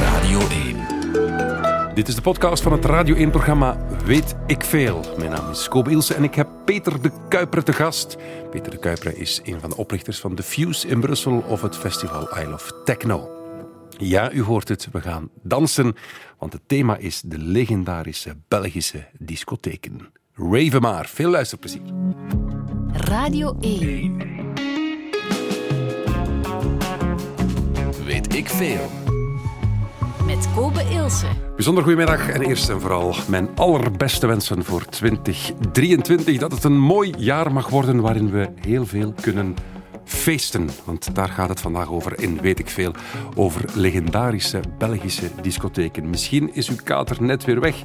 Radio 1. Dit is de podcast van het Radio 1-programma Weet ik Veel. Mijn naam is Kobe Ilse en ik heb Peter de Kuiper te gast. Peter de Kuiper is een van de oprichters van The Fuse in Brussel of het festival Isle of Techno. Ja, u hoort het, we gaan dansen, want het thema is de legendarische Belgische discotheken. Raven maar, veel luisterplezier. Radio 1. Ik veel. Met Kobe Ilse. Bijzonder goedemiddag en eerst en vooral mijn allerbeste wensen voor 2023. Dat het een mooi jaar mag worden waarin we heel veel kunnen feesten. Want daar gaat het vandaag over in Weet ik Veel. Over legendarische Belgische discotheken. Misschien is uw kater net weer weg.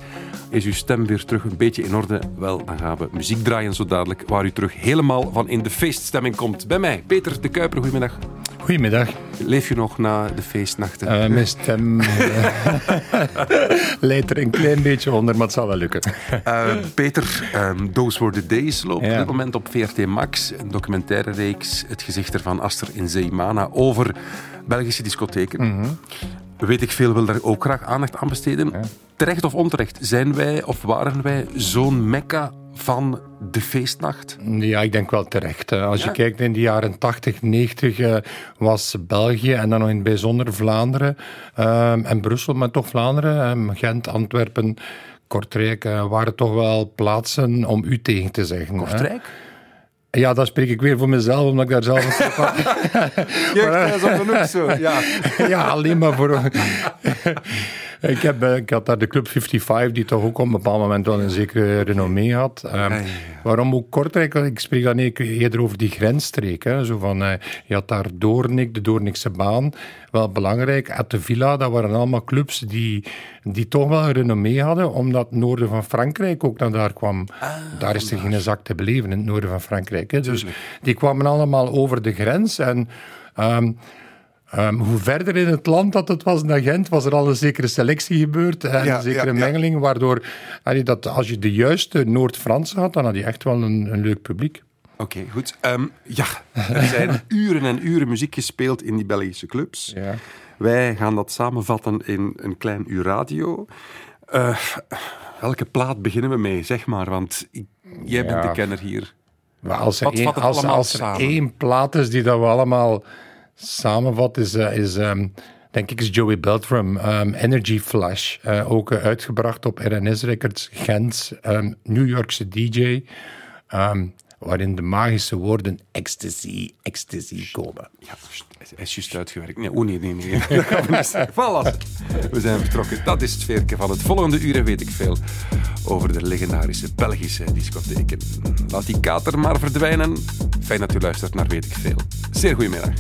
Is uw stem weer terug een beetje in orde? Wel, dan gaan we muziek draaien zo dadelijk. Waar u terug helemaal van in de feeststemming komt. Bij mij, Peter de Kuiper. Goedemiddag. Goedemiddag. Leef je nog na de feestnachten? Uh, mijn stem uh, leidt er een klein beetje onder, maar het zal wel lukken. Uh, Peter, um, Those Were The Days loopt ja. op dit moment op VRT Max. Een documentaire reeks, het gezicht ervan Aster in Zeemana, over Belgische discotheken. Mm -hmm. Weet ik veel, wil daar ook graag aandacht aan besteden. Ja. Terecht of onterecht, zijn wij of waren wij zo'n mekka van de feestnacht? Ja, ik denk wel terecht. Als ja. je kijkt in de jaren 80, 90 uh, was België en dan nog in het bijzonder Vlaanderen um, en Brussel, maar toch Vlaanderen, um, Gent, Antwerpen, Kortrijk, waren toch wel plaatsen om u tegen te zeggen. Kortrijk? Hè? Ja, dat spreek ik weer voor mezelf, omdat ik daar zelf een van... Jeugd, is genoeg zo, ja. ja, alleen maar voor... Ik, heb, ik had daar de Club 55, die toch ook op een bepaald moment wel een zekere renommee had. Um, ja, ja. Waarom ook Kortrijk? Ik spreek dan eerder over die grensstreek. Hè. Zo van, uh, je had daar Doornik, de Doornikse baan. Wel belangrijk. At de Villa, dat waren allemaal clubs die, die toch wel een renommee hadden, omdat het noorden van Frankrijk ook naar daar kwam. Ah, daar is er geen zak te beleven, in het noorden van Frankrijk. Hè. Dus die kwamen allemaal over de grens en... Um, Um, hoe verder in het land dat het was in Gent, was er al een zekere selectie gebeurd en ja, een zekere ja, mengeling, waardoor dat als je de juiste Noord-Fransen had, dan had je echt wel een, een leuk publiek. Oké, okay, goed. Um, ja, er zijn uren en uren muziek gespeeld in die Belgische clubs. Ja. Wij gaan dat samenvatten in een klein uur radio. Uh, welke plaat beginnen we mee, zeg maar? Want jij bent de kenner hier. Maar als er, één, als, als er één plaat is die dat we allemaal samenvat, is, uh, is um, denk ik, is Joey Beltram, um, Energy Flash. Uh, ook uh, uitgebracht op RNS Records, Gent, um, New Yorkse DJ. waarin de magische woorden ecstasy, ecstasy komen. Ja, hij is juist uitgewerkt. Nee, oh nee, nee, nee. voilà. We zijn vertrokken. Dat is het veerke van het volgende uur en weet ik veel over de legendarische Belgische discotheken. Laat die kater maar verdwijnen. Fijn dat u luistert naar Weet ik Veel. Zeer goedemiddag.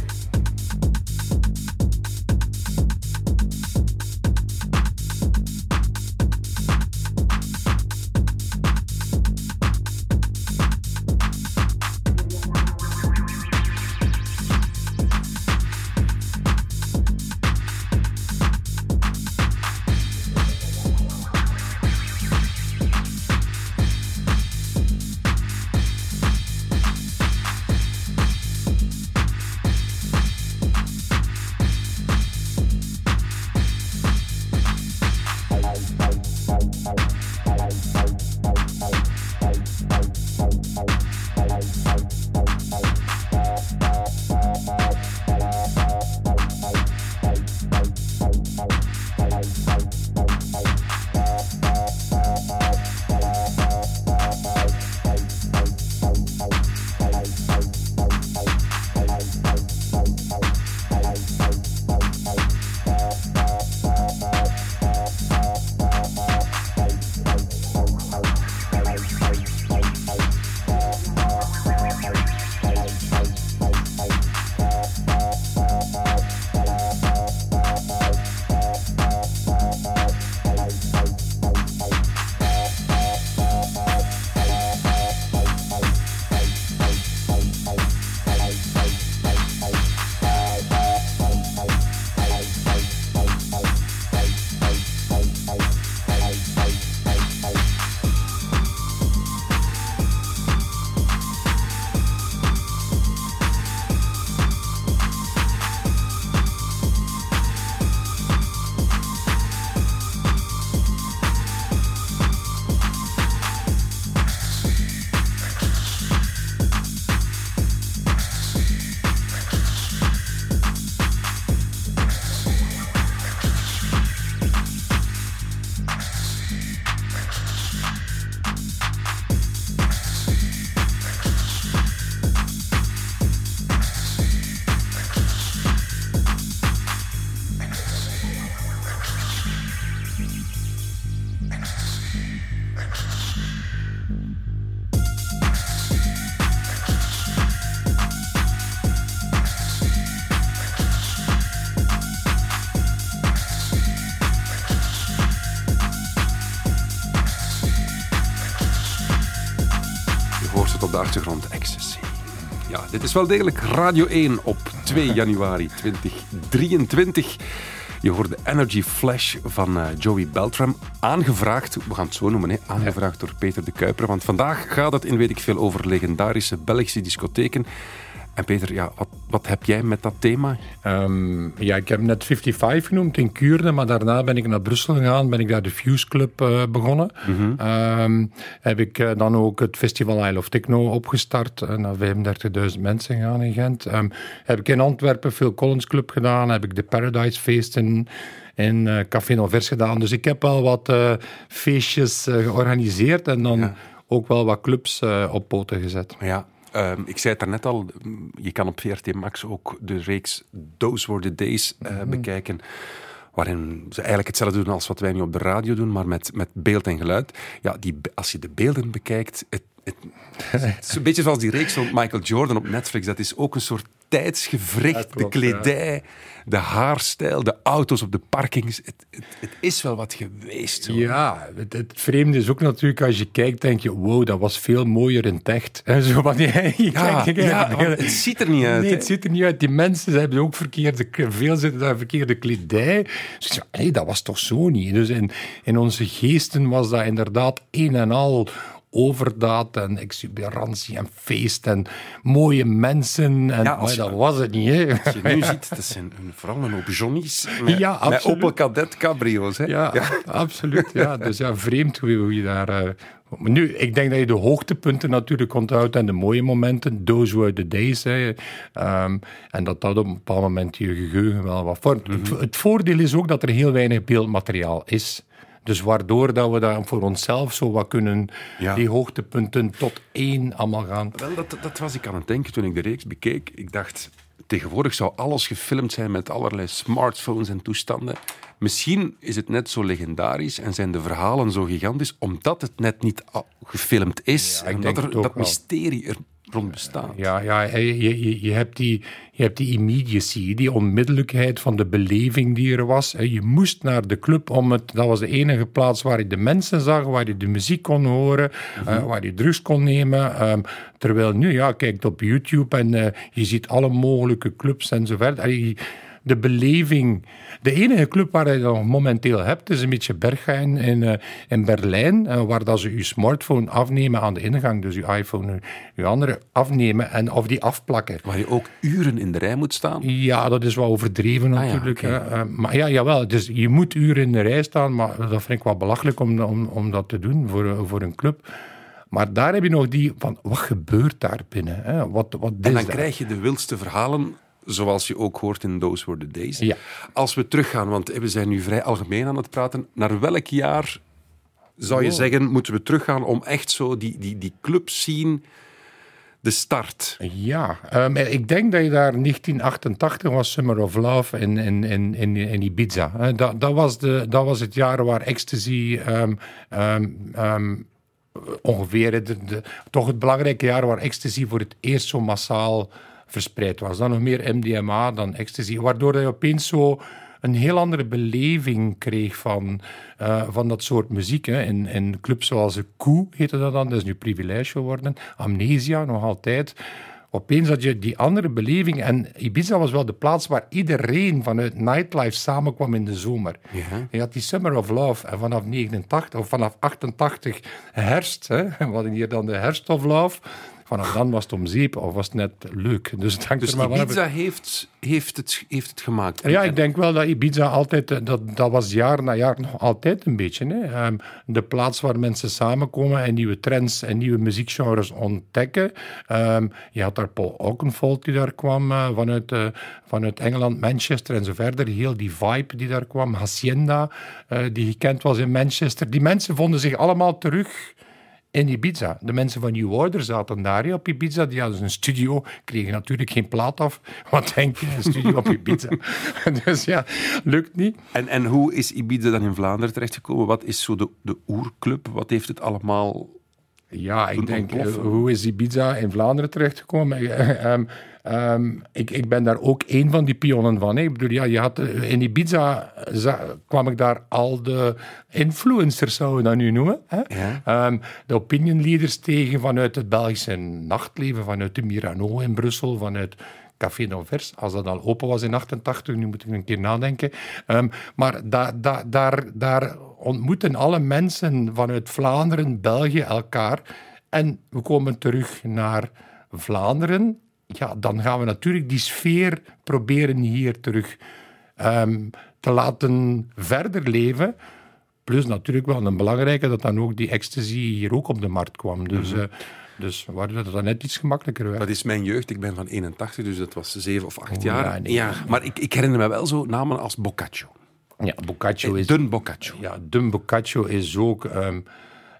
Dit is wel degelijk Radio 1 op 2 januari 2023. Je hoorde Energy Flash van uh, Joey Beltram. Aangevraagd, we gaan het zo noemen, hè, aangevraagd door Peter de Kuiper. Want vandaag gaat het in weet ik veel over legendarische Belgische discotheken. En Peter, ja, wat, wat heb jij met dat thema? Um, ja, ik heb net 55 genoemd in Kuurne, maar daarna ben ik naar Brussel gegaan, ben ik daar de Fuse Club uh, begonnen. Mm -hmm. um, heb ik uh, dan ook het Festival Isle of Techno opgestart, uh, naar 35.000 mensen gegaan in Gent. Um, heb ik in Antwerpen Phil Collins Club gedaan, heb ik de Paradise Feesten in uh, Café Novers gedaan. Dus ik heb wel wat uh, feestjes uh, georganiseerd en dan ja. ook wel wat clubs op poten gezet. Ja, Um, ik zei het daarnet al, je kan op VRT Max ook de reeks Those Were the Days uh, mm. bekijken. Waarin ze eigenlijk hetzelfde doen als wat wij nu op de radio doen, maar met, met beeld en geluid. Ja, die, als je de beelden bekijkt, het, het, het is een beetje zoals die reeks van Michael Jordan op Netflix. Dat is ook een soort tijdsgevricht. Ja, de kledij, ja. de haarstijl, de auto's op de parkings. Het, het, het is wel wat geweest. Zo. Ja, het, het, vreemde is ook natuurlijk als je kijkt, denk je, wow, dat was veel mooier in het echt. En zo je ja, kijkt, ja, het ziet er niet uit. Nee, het ziet er niet uit. Die mensen ze hebben ook verkeerde, veel zitten daar verkeerde kledij. Dus hey, dat was toch zo niet. Dus in, in onze geesten was dat inderdaad een en al overdaad en exuberantie en feest en mooie mensen. En, ja, maar dat was het niet. Hè. Als je nu ziet, dat zijn vooral een hoop Johnny's met, ja, met Opel Kadett cabrio's. Hè? Ja, ja, absoluut. Ja. Dus ja, vreemd hoe, hoe je daar... Uh, nu, ik denk dat je de hoogtepunten natuurlijk onthoudt en de mooie momenten. Those were the days. Hè. Um, en dat dat op een bepaald moment je geheugen wel wat vormt. Mm -hmm. het, het voordeel is ook dat er heel weinig beeldmateriaal is. Dus waardoor dat we daar voor onszelf zo wat kunnen, ja. die hoogtepunten tot één allemaal gaan. Wel, dat, dat was ik aan het denken toen ik de reeks bekeek. Ik dacht, tegenwoordig zou alles gefilmd zijn met allerlei smartphones en toestanden. Misschien is het net zo legendarisch en zijn de verhalen zo gigantisch, omdat het net niet gefilmd is. Ja, en dat er dat mysterie er rond. Ja, ja je, je, je, hebt die, je hebt die immediacy, die onmiddellijkheid van de beleving die er was. Je moest naar de club om het... Dat was de enige plaats waar je de mensen zag, waar je de muziek kon horen, mm -hmm. uh, waar je drugs kon nemen. Um, terwijl nu, ja, kijkt op YouTube en uh, je ziet alle mogelijke clubs en zo verder. De beleving. De enige club waar je dat momenteel hebt, is een beetje Berghain in, uh, in Berlijn, uh, waar dat ze je smartphone afnemen aan de ingang, dus je iPhone, je andere afnemen en of die afplakken. Waar je ook uren in de rij moet staan? Ja, dat is wel overdreven natuurlijk. Ah, ja, okay. uh, maar ja, jawel, dus je moet uren in de rij staan, maar dat vind ik wel belachelijk om, om, om dat te doen voor, voor een club. Maar daar heb je nog die van, wat gebeurt daar binnen? Hè? Wat, wat en dan dat? krijg je de wildste verhalen zoals je ook hoort in Those Were the Days. Ja. Als we teruggaan, want we zijn nu vrij algemeen aan het praten, naar welk jaar zou je oh. zeggen, moeten we teruggaan om echt zo die, die, die club zien, de start? Ja, um, ik denk dat je daar 1988 was Summer of Love in, in, in, in, in Ibiza. Uh, dat, dat, was de, dat was het jaar waar Ecstasy um, um, ongeveer, de, de, toch het belangrijke jaar waar Ecstasy voor het eerst zo massaal verspreid was. Dan nog meer MDMA dan ecstasy, waardoor je opeens zo een heel andere beleving kreeg van, uh, van dat soort muziek. Hè. In, in clubs zoals de Koe heette dat dan, dat is nu privilege geworden. Amnesia nog altijd. Opeens had je die andere beleving. En Ibiza was wel de plaats waar iedereen vanuit nightlife samenkwam in de zomer. Ja. Je had die Summer of Love en vanaf 89 of vanaf 88 herfst. Hè. We hadden hier dan de Herfst of Love. Vanaf dan was het om zeep of was het net leuk. Dus, het dus er maar Ibiza heeft, heeft, het, heeft het gemaakt? Ja, ik denk wel dat Ibiza altijd... Dat, dat was jaar na jaar nog altijd een beetje. Hè. Um, de plaats waar mensen samenkomen en nieuwe trends en nieuwe muziekgenres ontdekken. Um, je had daar Paul Oakenfold die daar kwam uh, vanuit, uh, vanuit Engeland, Manchester en zo verder. Heel die vibe die daar kwam. Hacienda, uh, die gekend was in Manchester. Die mensen vonden zich allemaal terug in Ibiza. De mensen van New Order zaten daar op Ibiza. Die hadden een studio, kregen natuurlijk geen plaat af. Wat denk je, een studio op Ibiza? dus ja, lukt niet. En, en hoe is Ibiza dan in Vlaanderen terechtgekomen? Wat is zo de, de oerclub? Wat heeft het allemaal Ja, ik denk, eh, hoe is Ibiza in Vlaanderen terechtgekomen? Eh, ehm, ehm, ik, ik ben daar ook één van die pionnen van. hè. Ik bedoel, ja, je had, eh, in Ibiza za- kwam ik daar al de influencers, zouden we dat nu noemen. Hè? Ja. Ehm, de opinion leaders tegen vanuit het Belgische nachtleven, vanuit de Mirano in Brussel, vanuit Café Novers, als dat al open was in 88, nu moet ik een keer nadenken. Maar da, da, daar, daar ontmoeten alle mensen vanuit Vlaanderen, België elkaar. En we komen terug naar Vlaanderen. Ja, dan gaan we natuurlijk die sfeer proberen hier terug ehm, te laten verder leven. Plus natuurlijk wel een belangrijke, dat dan ook die ecstasy hier ook op de markt kwam. Dus, eh, dus waardoor dat dan net iets gemakkelijker werd. Dat is mijn jeugd. Ik ben van 81, dus dat was zeven of acht Oh, jaar. ja, nee. ja, maar ik, ik herinner me wel zo namen als Boccaccio. Ja, Boccaccio is... Dun Boccaccio. Ja, Dun Boccaccio is ook... ehm,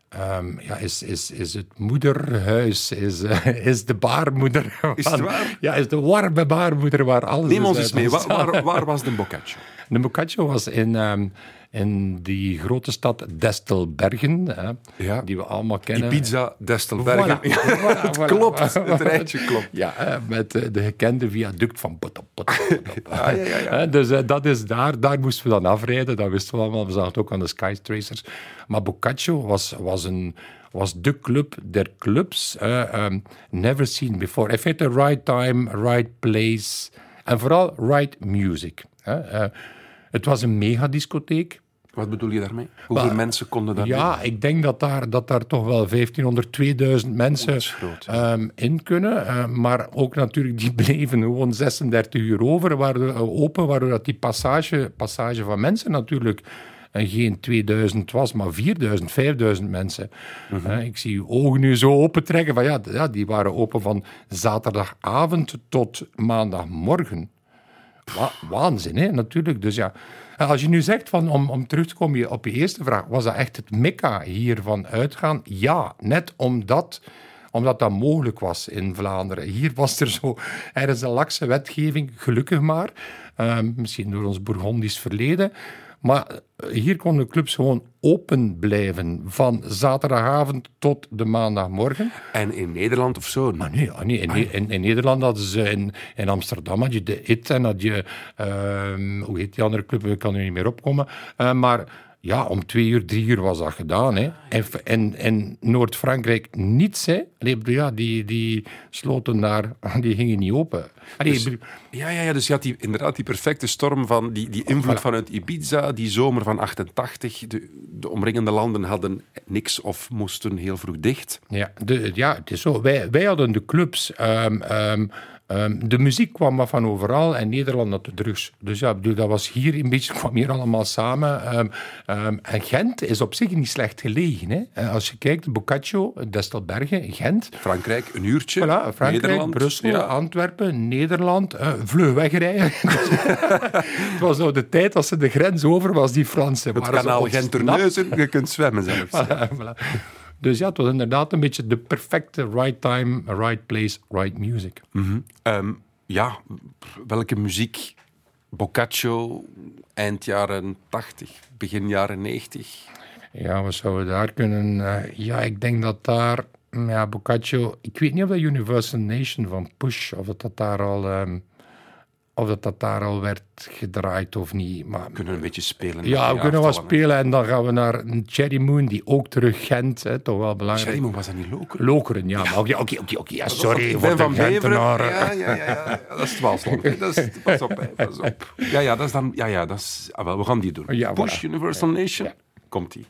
ehm, ja, is, is, is het moederhuis, is, eh, is de baarmoeder. Is het waar? Ja, is de warme baarmoeder waar alles Neem ons eens mee. Waar, waar was de Boccaccio? De Boccaccio was in, ehm, in die grote stad Destelbergen, hè, Ja. die we allemaal kennen. Ibiza, Destelbergen. Voilà, voilà, het voilà. klopt, het rijtje klopt. Ja, met eh, de gekende viaduct van Potop. potop, potop. Ja, ja, ja, Dus eh, dat is daar, daar moesten we dan afrijden, dat wisten we allemaal. We zagen het ook aan de Skytracers. Maar Boccaccio was, was, een, was de club der clubs. eh, ehm, never seen before. In feite, right time, right place. En vooral right music. hè. Het was een megadiscotheek. Wat bedoel je daarmee? Hoeveel mensen konden daar Ja, ik denk dat daar, dat daar toch wel 1500, 2000 mensen is groot, ehm, in kunnen. Eh, maar ook natuurlijk, die bleven gewoon 36 uur over, waardoor, eh, open, waardoor dat die passage, passage van mensen natuurlijk eh, geen 2000 was, maar 4000, 5000 mensen. Mhm. Ik zie uw ogen nu zo opentrekken. Van, ja, die waren open van zaterdagavond tot maandagmorgen. Wa- waanzin, hè, natuurlijk. Dus ja, als je nu zegt, van, om, om terug te komen op je eerste vraag, was dat echt het mekka hiervan uitgaan? Ja, net omdat, omdat dat mogelijk was in Vlaanderen. Hier was er zo, er is een lakse wetgeving, gelukkig maar, Ehm, misschien door ons Bourgondisch verleden, maar eh, hier konden clubs gewoon open blijven van zaterdagavond tot de maandagmorgen. En in Nederland of zo? Maar nee, ah, nee in, in, in Nederland hadden ze in, in Amsterdam had je de IT en had je, ehm, hoe heet die andere club, ik kan er niet meer opkomen. Eh, maar ja, om twee uur, drie uur was dat gedaan. Hè. En in, in Noord-Frankrijk niets. Hè. Allee, ja, die, die sloten daar, die gingen niet open. Allee, bedoel, Ja, ja, ja, dus je had die, inderdaad die perfecte storm van die, die invloed vanuit Ibiza, die zomer van 88. De, de omringende landen hadden niks of moesten heel vroeg dicht. Ja, de, ja, het is zo. Wij, wij hadden de clubs. ehm, ehm, ehm, de muziek kwam maar van overal en Nederland had de drugs. Dus ja, bedoel, dat was hier een beetje, kwam hier allemaal samen. Ehm, ehm, en Gent is op zich niet slecht gelegen. Hè? En Als je kijkt, Boccaccio, Destelbergen, Gent. Frankrijk, een uurtje. Voilà, Frankrijk, Nederland, Brussel, ja. Antwerpen, Nederland, eh vlug wegrijden. het was nou de tijd als ze de grens over was, die Fransen. Het kanaal ontsnapt. Genterneuzen, je kunt zwemmen zelfs. Voilà, voilà. Dus ja, het was inderdaad een beetje de perfecte right time, right place, right music. Ehm, ja, welke muziek? Boccaccio, eind jaren 80, begin jaren 90. Ja, wat zouden we daar kunnen... eh, ja, ik denk dat daar... mm, Ja, Boccaccio... Ik weet niet of dat Universal Nation van Push, of dat, dat daar al... ehm, of dat, dat daar al werd gedraaid of niet. Maar We kunnen een beetje spelen. ja, we die kunnen wel spelen en dan gaan we naar Cherry Moon, die ook terug Gent, hè, toch wel belangrijk. Cherry Moon was dat niet Lokeren? Lokeren, ja, oké, oké, oké, ja, sorry ik ben van. Gentenaren. Ja, ja, ja, ja, dat is Dwaalsland. Dat is, pas op, hè. pas op. Ja, ja, dat is dan... Ja, ja, dat is... Ah, wel, we gaan die doen. Ja, voilà. Push Universal Nation. Komt-ie.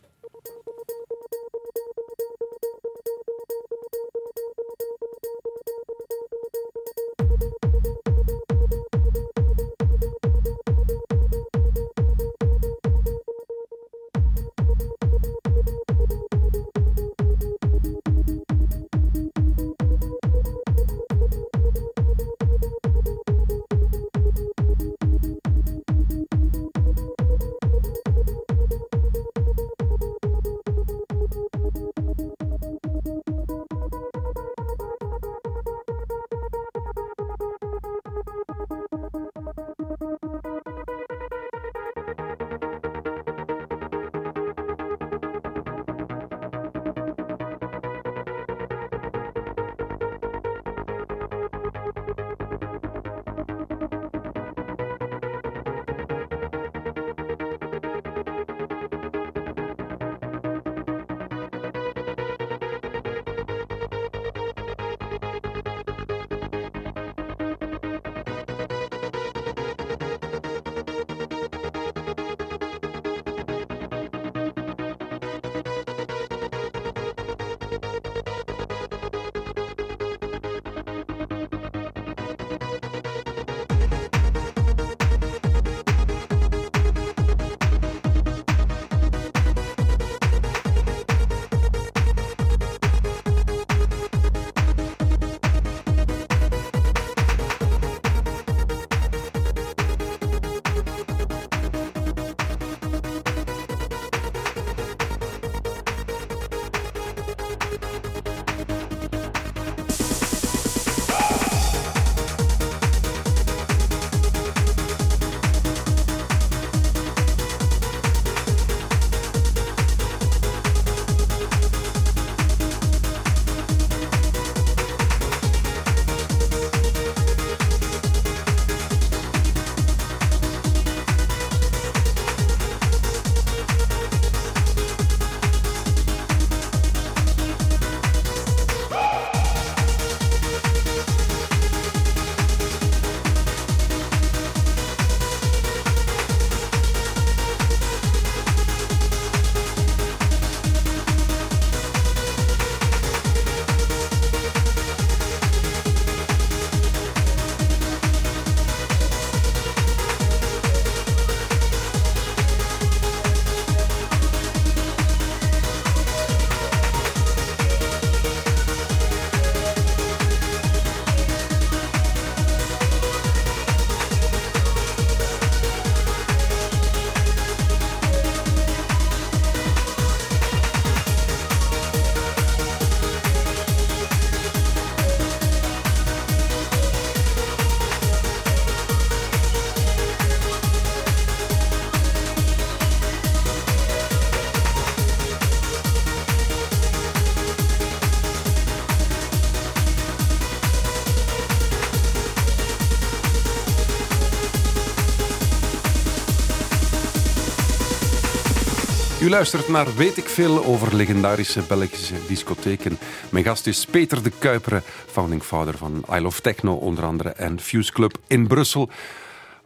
U luistert naar Weet ik veel over legendarische Belgische discotheken. Mijn gast is Peter de Kuiperen, founding father van I Love Techno onder andere en Fuse Club in Brussel.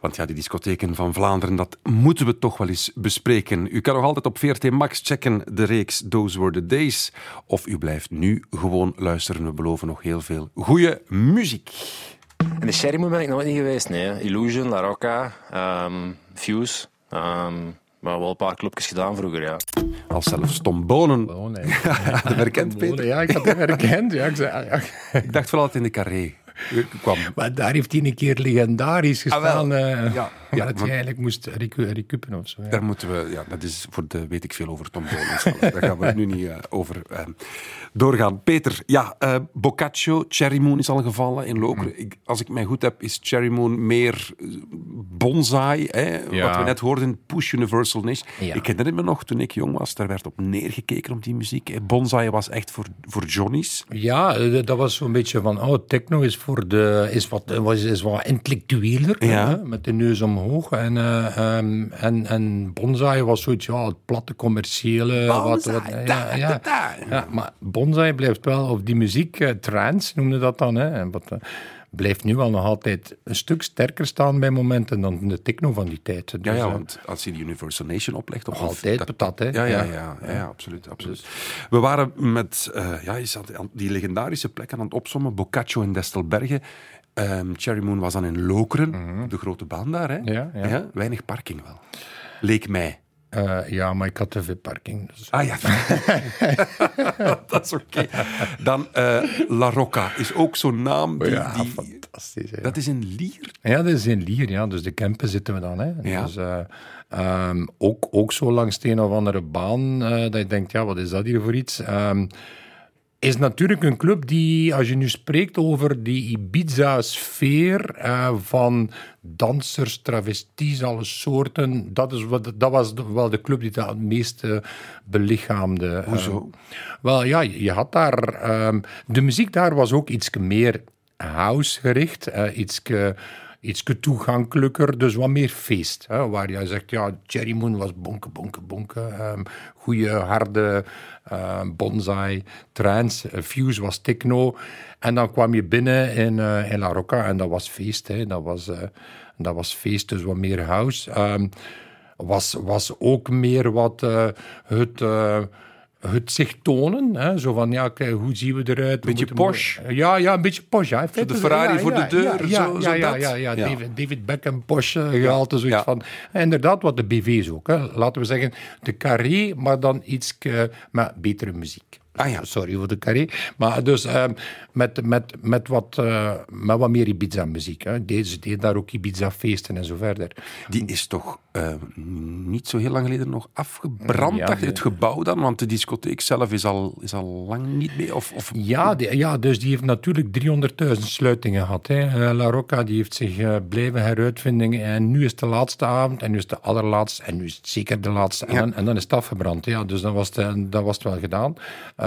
Want ja, die discotheken van Vlaanderen, dat moeten we toch wel eens bespreken. U kan nog altijd op VRT Max checken de reeks Those Were The Days. Of u blijft nu gewoon luisteren. We beloven nog heel veel goede muziek. En de Sherry Moon ben ik nooit niet geweest, nee. Illusion, La Rocca, um, Fuse... Um, maar wel een paar clubjes gedaan vroeger, ja. Als zelfs Tom Bonen. Bonen, ja, herkend, Peter? Ja, ik had hem herkend. Ja, ik, zei, ja. ik dacht vooral in de carré kwam. Maar daar heeft hij een keer legendarisch Ah, gestaan. wel. eh, Ja, ja, dat hij eigenlijk moest recu recupen of zo. Ja. Daar moeten we, ja, dat is voor de weet ik veel over Tom Bonen. Daar gaan we het nu niet eh, over eh, doorgaan. Peter, ja, eh Boccaccio, Cherry Moon is al gevallen in Lokeren. Ik, als ik mij goed heb, is Cherry Moon meer eh, bonsai. Hè, Ja. Wat we net hoorden, Push Universal Niche. Ja. Ik herinner me nog, toen ik jong was, daar werd op neergekeken op die muziek. Bonsai was echt voor, voor Johnny's. Ja, dat was zo'n beetje van, oh, techno is, voor de, is, wat, was, is wat intellectueler, Ja. hè, met de neus omhoog. En, ehm, en, en bonsai was zoiets, ja, het platte commerciële. wat, Bonsai, wat, da, ja, ja. da, da. ja, maar bonsai blijft wel, of die muziek, eh, trance noemde dat dan, hè, en wat, eh, blijft nu wel nog altijd een stuk sterker staan bij momenten dan de techno van die tijd. Ja, Dus, ja, eh, want als je die Universal Nation oplegt... Of, Altijd dat- patat, hè. Ja, ja, Ja. ja, ja, ja, absoluut. absoluut. We waren met eh, ja, je zat die legendarische plekken aan het opzommen. Boccaccio in Destelbergen. Ehm Cherry Moon was dan in Lokeren, op de grote baan daar. Hè? Mhm. Ja, ja. weinig parking wel. Leek mij. eh, ja, maar ik had te veel parking. Dus. Ah ja, dat is oké. Dan eh, La Rocca is ook zo'n naam. Die, ja, die- fantastisch. hè. dat is in Lier. Ja, dat is in Lier, ja. Dus de Kempen zitten we dan. Hè. Ja. Dus, eh, ehm, ook, ook zo langs de een of andere baan, dat je denkt, ja, wat is dat hier voor iets? Ehm, is natuurlijk een club die, als je nu spreekt over die Ibiza-sfeer eh, van dansers, travesties, alle soorten, dat, is wat, dat was de- wel de club die dat het meeste belichaamde. eh. Hoezo? wel, ja, je je had daar... ehm, de muziek daar was ook iets meer house gericht, eh iets iets toegankelijker, dus wat meer feest. Hè, waar je zegt, ja, Cherry Moon was bonken, bonken, bonken. ehm goede, harde ehm, bonsai, trance. eh, Fuse was techno. En dan kwam je binnen in, eh, in La Rocca en dat was feest. Hè, dat, was, eh, dat was feest, dus wat meer house. Ehm, was, was ook meer wat het... eh, het zich tonen, hè? zo van, ja, kijk, hoe zien we eruit? Beetje posh. mooi- Ja, ja, een beetje posh, ja. De Ferrari ja, voor de deur, ja, zo- ja, zo ja, dat. ja, ja. David, David Beckham, Posh eh, gehaald, en zoiets van. En inderdaad, wat de BV's ook, hè. laten we zeggen, de carré, maar dan iets met betere muziek. Ah ja. Sorry voor de carré. Maar dus ehm, met, met, met, wat, eh, met wat meer Ibiza-muziek. hè. Deze deed daar ook Ibiza-feesten en zo verder. Die is toch eh, niet zo heel lang geleden nog afgebrand, Ja, dacht het gebouw dan? Want de discotheek zelf is al, is al lang niet meer. Of, of, Ja, die- ja, dus die heeft natuurlijk 300.000 sluitingen gehad. Hè. Eh, La Rocca die heeft zich eh, blijven heruitvinden. En nu is de laatste avond, en nu is het de allerlaatste, en nu is het zeker de laatste. En, Ja. en dan is het afgebrand. Ja, dus dan was het, dan was het wel gedaan.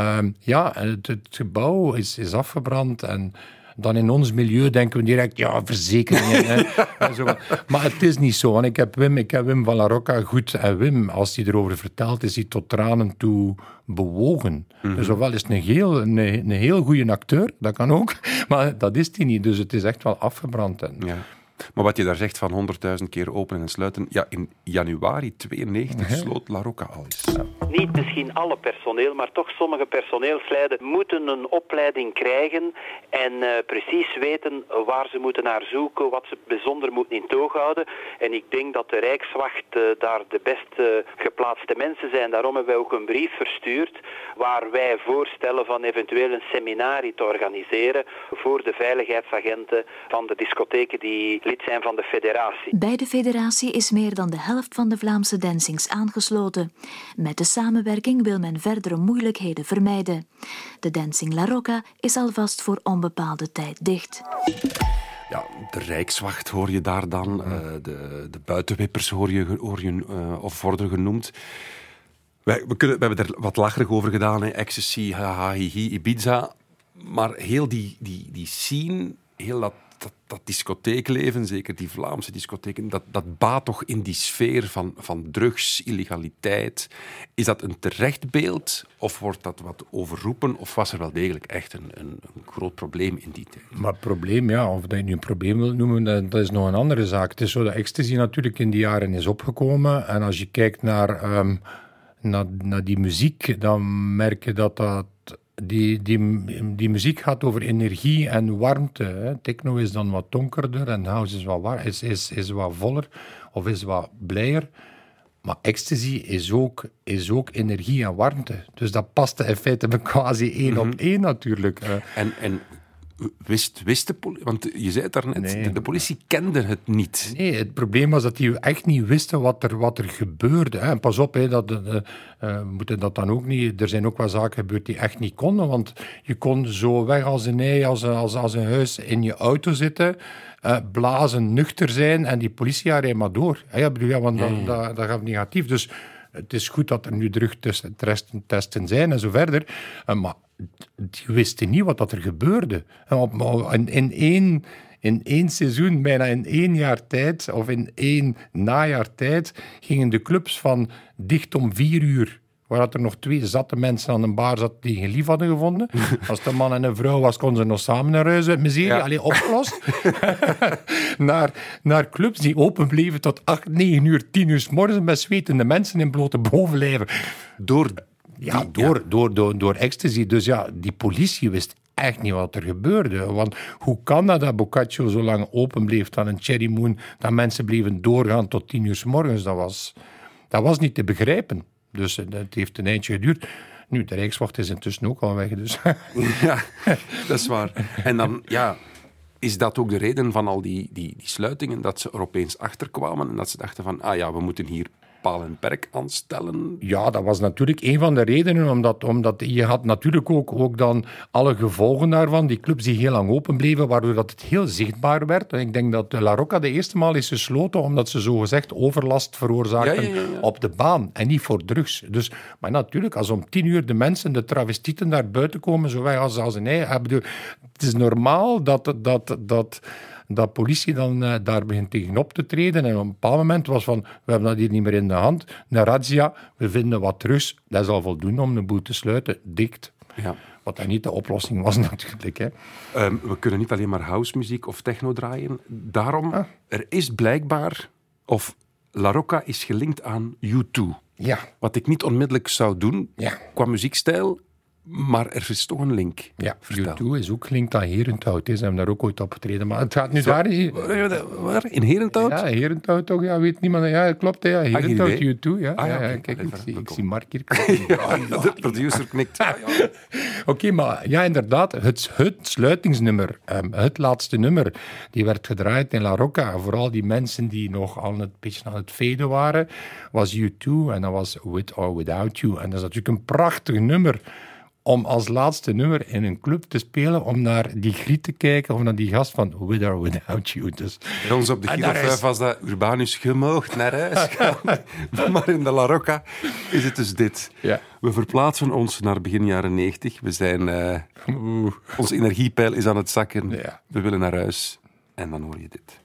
Ehm, ja, het, het gebouw is, is afgebrand. En dan in ons milieu denken we direct, ja, verzekeringen. hè. En zo. Maar het is niet zo. Ik heb Wim, ik heb Wim van La Rocca goed. En Wim, als hij erover vertelt, is hij tot tranen toe bewogen. Dus ofwel is het een heel, een, een heel goede acteur, dat kan ook. Maar dat is hij niet. Dus het is echt wel afgebrand. En, Ja. Maar wat je daar zegt van 100.000 keer openen en sluiten. Ja, in januari 92 sloot La Rocca al eens. Niet misschien alle personeel, maar toch sommige personeelsleden moeten een opleiding krijgen en eh, precies weten waar ze moeten naar zoeken, wat ze bijzonder moeten in toog houden. En ik denk dat de Rijkswacht eh, daar de best geplaatste mensen zijn. Daarom hebben wij ook een brief verstuurd waar wij voorstellen van eventueel een seminarie te organiseren voor de veiligheidsagenten van de discotheken die lid zijn van de federatie. Bij de federatie is meer dan de helft van de Vlaamse dancings aangesloten. Met de samenwerking wil men verdere moeilijkheden vermijden. De dancing La Rocca is alvast voor onbepaalde tijd dicht. Ja, de Rijkswacht hoor je daar dan. eh, de, de buitenwippers hoor je, hoor je eh, of worden genoemd. Wij, we, kunnen, we hebben er wat lacherig over gedaan. Hè. Ecstasy, haha, hihi, Ibiza. Maar heel die, die, die scene, heel dat dat, dat discotheekleven, zeker die Vlaamse discotheken, dat, dat baat toch in die sfeer van, van drugs, illegaliteit. Is dat een terecht beeld of wordt dat wat overroepen of was er wel degelijk echt een, een, een groot probleem in die tijd? Maar probleem, ja, of dat je nu een probleem wilt noemen, dat, is nog een andere zaak. Het is zo dat ecstasy natuurlijk in die jaren is opgekomen en als je kijkt naar, ehm, naar, naar die muziek, dan merk je dat dat die, die, die muziek gaat over energie en warmte. Hè. Techno is dan wat donkerder en house is wat, war, is, is, is wat voller of is wat blijer. Maar ecstasy is ook, is ook energie en warmte. Dus dat paste in feite quasi één op één natuurlijk. En, en Wist, wist de politie, want je zei het daarnet, nee. de, politie kende het niet. Nee, het probleem was dat die echt niet wisten wat er, wat er gebeurde. En pas op, hè, dat, uh, we moeten dat dan ook niet. Er zijn ook wel zaken gebeurd die echt niet konden. Want je kon zo weg als een ei, als, als, als een huis in je auto zitten. Uh, blazen, nuchter zijn en die politie rijdt maar door. Ja, bedoel, ja, want dat, dat, dat gaat negatief. Dus het is goed dat er nu drugtesten zijn en zo verder. Uh, maar die wisten niet wat dat er gebeurde. In, in, één, in één seizoen, bijna in één jaar tijd, of in één najaar tijd, gingen de clubs van dicht om vier uur waar er nog twee zatte mensen aan een bar zaten die geen lief hadden gevonden. Als de man en een vrouw was, konden ze nog samen naar huis uit miserie. Ja. Alleen opgelost. naar, naar clubs die open bleven tot 8, 9 uur, 10 uur s morgens met zwetende mensen in blote bovenlijven. Door ja, door, Door, door, door ecstasy. Dus ja, die politie wist echt niet wat er gebeurde. Want hoe kan dat dat Boccaccio zo lang open bleef dan een Cherry Moon, dat mensen bleven doorgaan tot tien uur s morgens? Dat was, dat was niet te begrijpen. Dus het eh, heeft een eindje geduurd. Nu, de Rijkswacht is intussen ook al weg, dus... ja, dat is waar. En dan, ja, is dat ook de reden van al die, die, die sluitingen, dat ze er opeens achter kwamen en dat ze dachten van, ah ja, we moeten hier paal en perk aanstellen? Ja, dat was natuurlijk een van de redenen, omdat, omdat je had natuurlijk ook, ook dan alle gevolgen daarvan, die clubs die heel lang open bleven, waardoor dat het heel zichtbaar werd. En ik denk dat La Rocca de eerste maal is gesloten omdat ze zogezegd overlast veroorzaakten op de baan en niet voor drugs. Dus, maar natuurlijk, als om tien uur de mensen, de travestieten daar buiten komen, zo wij als, als een ei, het is normaal dat, dat, dat dat politie dan uh, daar begint tegenop te treden. En op een bepaald moment was van, we hebben dat hier niet meer in de hand. Een razzia, we vinden wat terug. Dat is al voldoende om de boel te sluiten. Dikt. Ja. Wat dan niet de oplossing was natuurlijk. Hè. Um, we kunnen niet alleen maar housemuziek of techno draaien. Daarom, ah. er is blijkbaar, of La Rocca is gelinkt aan U2. Ja. Wat ik niet onmiddellijk zou doen ja. qua muziekstijl, maar er is toch een link. Ja, U2 is ook gelinkt aan Herenthout. Ze hebben daar ook ooit opgetreden. Maar het gaat nu daar... Waar? In Herenthout? Ja, Herenthout toch. Ja, weet niemand. Ja, klopt. Ja. Herenthout, U2. Ja. Ah, ja, ja, kijk, ik, zie, ik zie Mark hier. de producer knikt. Oké, maar ja, inderdaad. Het, het sluitingsnummer, um, het laatste nummer, die werd gedraaid in La Rocca. Vooral die mensen die nog al een beetje aan het veden waren, was U2. En dat was With or Without You. En dat is natuurlijk een prachtig nummer om als laatste nummer in een club te spelen, om naar die griet te kijken, of naar die gast van With or Without You. Dus, Bij ons op de Giet was dat Urbanus gemoogd naar huis gaan. maar in de La Rocca is het dus dit. Ja. We verplaatsen ons naar begin jaren 90. We zijn... Uh, ons energiepeil is aan het zakken. Ja. We willen naar huis. En dan hoor je dit.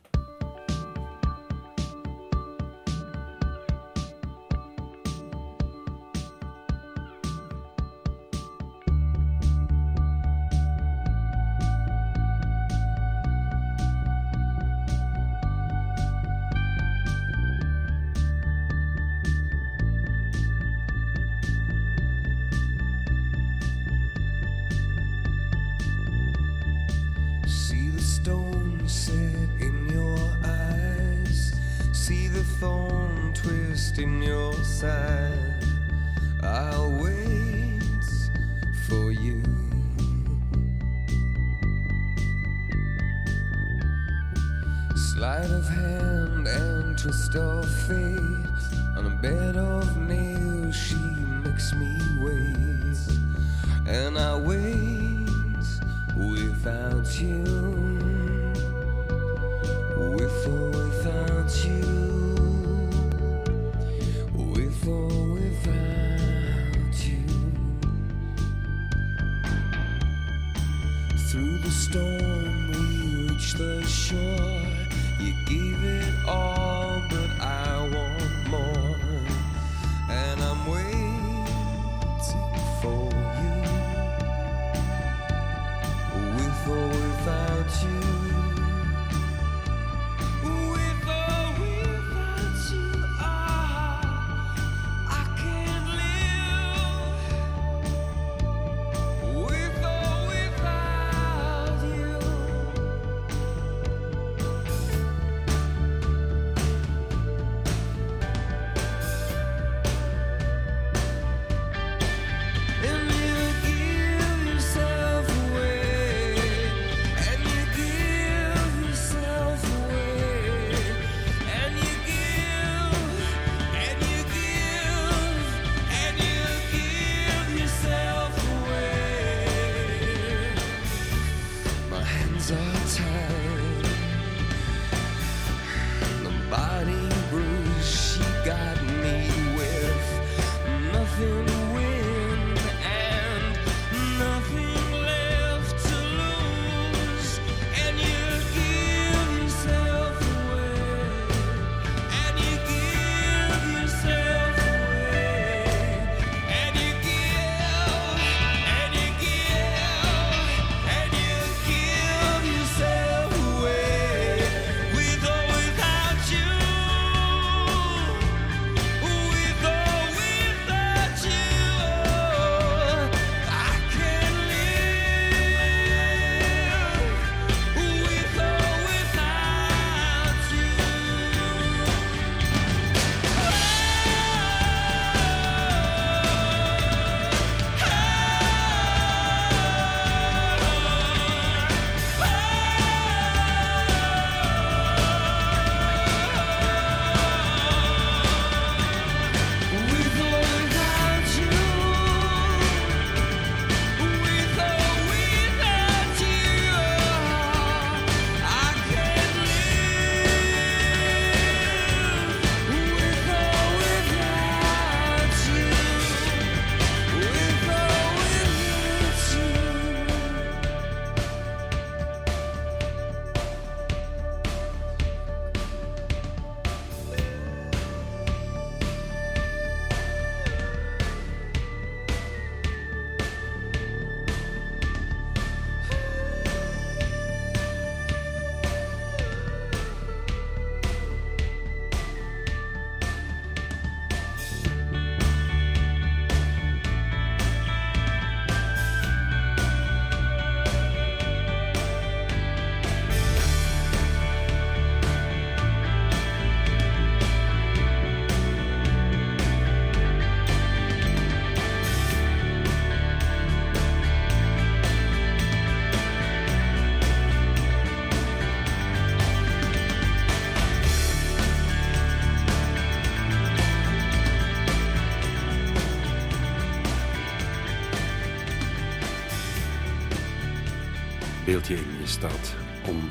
Je staat om,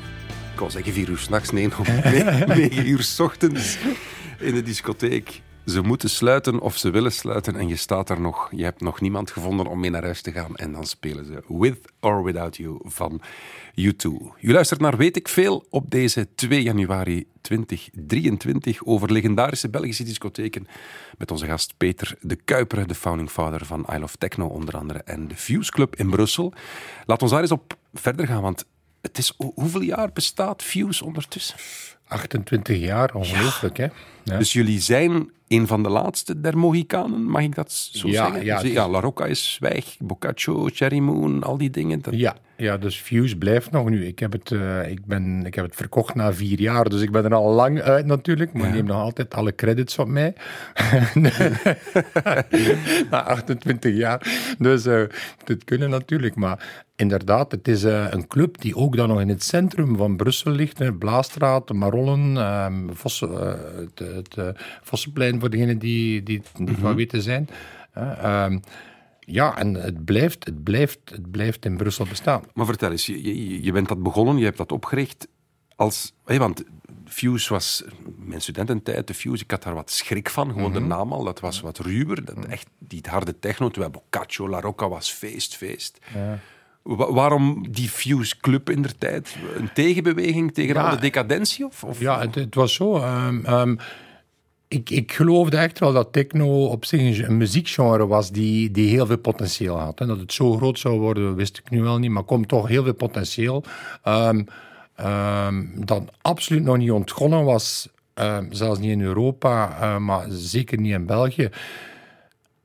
ik wou zeggen vier uur s'nachts, nee, om negen uur s ochtends in de discotheek. Ze moeten sluiten of ze willen sluiten en je staat er nog. Je hebt nog niemand gevonden om mee naar huis te gaan. En dan spelen ze With or Without You van U2. U luistert naar Weet ik Veel op deze 2 januari 2023 over legendarische Belgische discotheken. Met onze gast Peter de Kuiper, de founding father van I Love Techno onder andere. En de Fuse Club in Brussel. Laat ons daar eens op verder gaan, want het is, hoeveel jaar bestaat Fuse ondertussen? 28 jaar, ongelooflijk hè. Ja. Dus jullie zijn een van de laatste der Mohikanen, mag ik dat zo Ja, zeggen? ja, Dus, is- La Rocca is weg, Boccaccio, Cherry Moon, al die dingen. Dat... Ja, ja, dus Fuse blijft nog nu. Ik heb, het, eh, ik, ben, ik heb het verkocht na vier jaar, dus ik ben er al lang uit natuurlijk. Maar ik neem nog altijd alle credits op mij. na 28 jaar. Dus eh dit kunnen natuurlijk. Maar inderdaad, het is eh, een club die ook dan nog in het centrum van Brussel ligt. Hè. Blaastraat, Marollen, ehm Vossen, eh, het, het eh, Vossenplein voor degenen die, die het niet van weten zijn. Ehm, ja, en het blijft, het, blijft, het blijft in Brussel bestaan. Maar vertel eens, je, je, bent dat begonnen, je hebt dat opgericht als... hé, want Fuse was mijn studententijd, de Fuse, ik had daar wat schrik van, gewoon Mhm. de naam al, dat was wat ruwer, dat echt die harde techno, terwijl Boccaccio, La Rocca was feest, feest. Wa- waarom die Fuse Club in der tijd? Een tegenbeweging tegen Ja. de decadentie? Of, of? Ja, het, het was zo. ehm, ehm, ik, ik geloofde echt wel dat techno op zich een, muziekgenre was die, die heel veel potentieel had. En dat het zo groot zou worden, wist ik nu wel niet, maar komt toch heel veel potentieel. Ehm, dat absoluut nog niet ontgonnen was, zelfs niet in Europa, eh, maar zeker niet in België.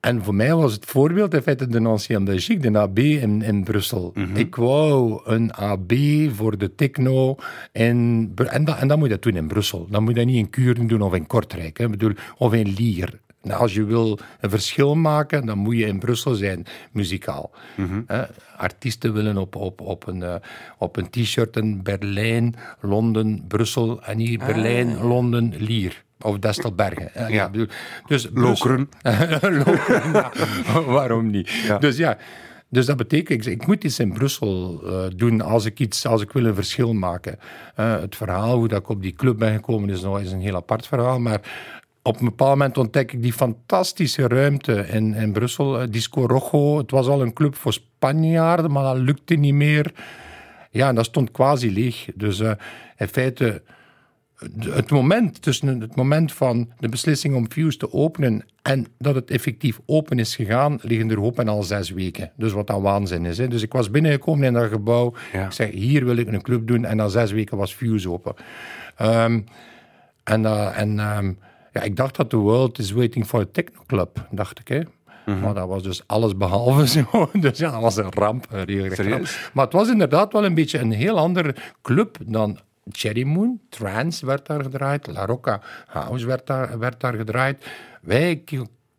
En voor mij was het voorbeeld in feite de Ancien Belgique, de AB in, in Brussel. Ik wou een AB voor de techno. In, en, dat, en dan moet je dat doen in Brussel. Dan moet je dat niet in Kuren doen of in Kortrijk. Hè. Ik bedoel, of in Lier. Nou, als je wil een verschil maken, dan moet je in Brussel zijn, muzikaal. Hè. Artiesten willen op, op, op een, eh, op een t-shirt een Berlijn, Londen, Brussel. En hier Berlijn, Londen, Lier. Of Destelbergen. hè. Ja. bedoel, dus Lokeren. Lokeren, ja. Waarom niet? Dus ja, dus dat betekent, ik, ik moet iets in Brussel eh, doen als ik, iets, als ik wil een verschil maken. Eh, het verhaal, hoe dat ik op die club ben gekomen, is, nog, is een heel apart verhaal. Maar op een bepaald moment ontdek ik die fantastische ruimte in, in Brussel. eh, Disco Rojo, het was al een club voor Spanjaarden, maar dat lukte niet meer. Ja, en dat stond quasi leeg. Dus eh, in feite het moment tussen het moment van de beslissing om Fuse te openen en dat het effectief open is gegaan, liggen er hoop en al zes weken. Dus wat dan waanzin is. Hè. Dus ik was binnengekomen in dat gebouw. Ja. Ik zeg, hier wil ik een club doen. En na zes weken was Fuse open. Ehm, en eh, en ehm, ja, ik dacht dat the world is waiting for a techno club, dacht ik. Hè. Maar dat was dus alles behalve zo. Dus ja, dat was een ramp. Een? Maar het was inderdaad wel een beetje een heel andere club dan Cherry Moon. Trance werd daar gedraaid. La Rocca House werd daar, werd daar gedraaid. Wij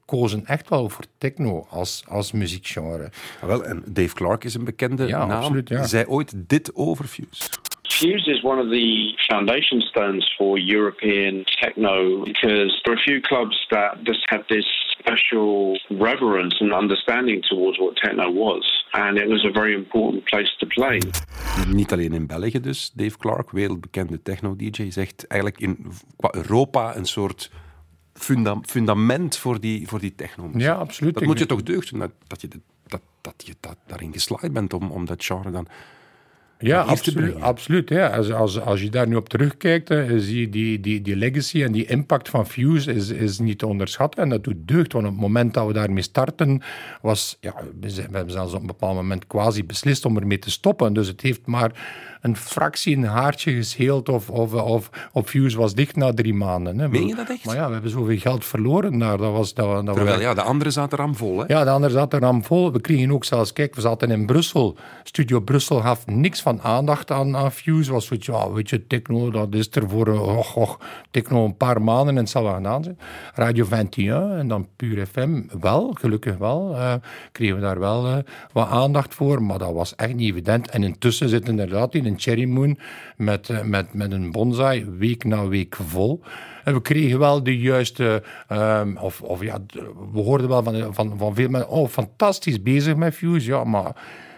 kozen echt wel voor techno als, als muziekgenre. Ah, Wel, en Dave Clark is een bekende Ja, naam. absoluut, ja. Zei ooit dit over Fuse. Fuse is one of the foundation stones for European techno because there are a few clubs that just have this special reverence and understanding towards what techno was. And it was a very important place to play. Niet alleen in België dus. Dave Clark, wereldbekende techno-dj, zegt eigenlijk in qua Europa een soort funda- fundament voor die, voor die techno. Ja, absoluut. Dat moet je toch deugd doen, dat, dat je, dat, dat je dat, daarin geslaagd bent om, om dat genre dan... Ja, absoluut ja. als, als, als je daar nu op terugkijkt, hè, zie je die, die, die legacy en die impact van Fuse is, is niet te onderschatten. En dat doet deugd, want op het moment dat we daarmee starten, was, ja, we, zijn- we hebben zelfs op een bepaald moment quasi beslist om ermee te stoppen. Dus het heeft maar een fractie, een haartje gescheeld of, of, of, of Fuse was dicht na drie maanden. Hè. Meen je dat echt? Maar ja, we hebben zoveel geld verloren daar. Dat was, dat, dat Terwijl ja, de anderen zaten ramvol. Hè? ja, de ander zat er dan vol. We kregen ook zelfs, kijk, we zaten in Brussel. Studio Brussel gaf niks van aandacht aan, aan Fuse. Was zoiets, ja, weet je, techno, dat is er voor, eh, och, och, techno een paar maanden en het zal wel gedaan zijn. Radio 21 en dan Pure FM, wel, gelukkig wel. eh, kregen we daar wel eh, wat aandacht voor, maar dat was echt niet evident. En intussen zit inderdaad in Cherry Moon met, eh, met, met een bonsai week na week vol. En we kregen wel de juiste, ehm, of, of ja, we hoorden wel van, van, van veel mensen, oh, fantastisch bezig met Fuse, ja, maar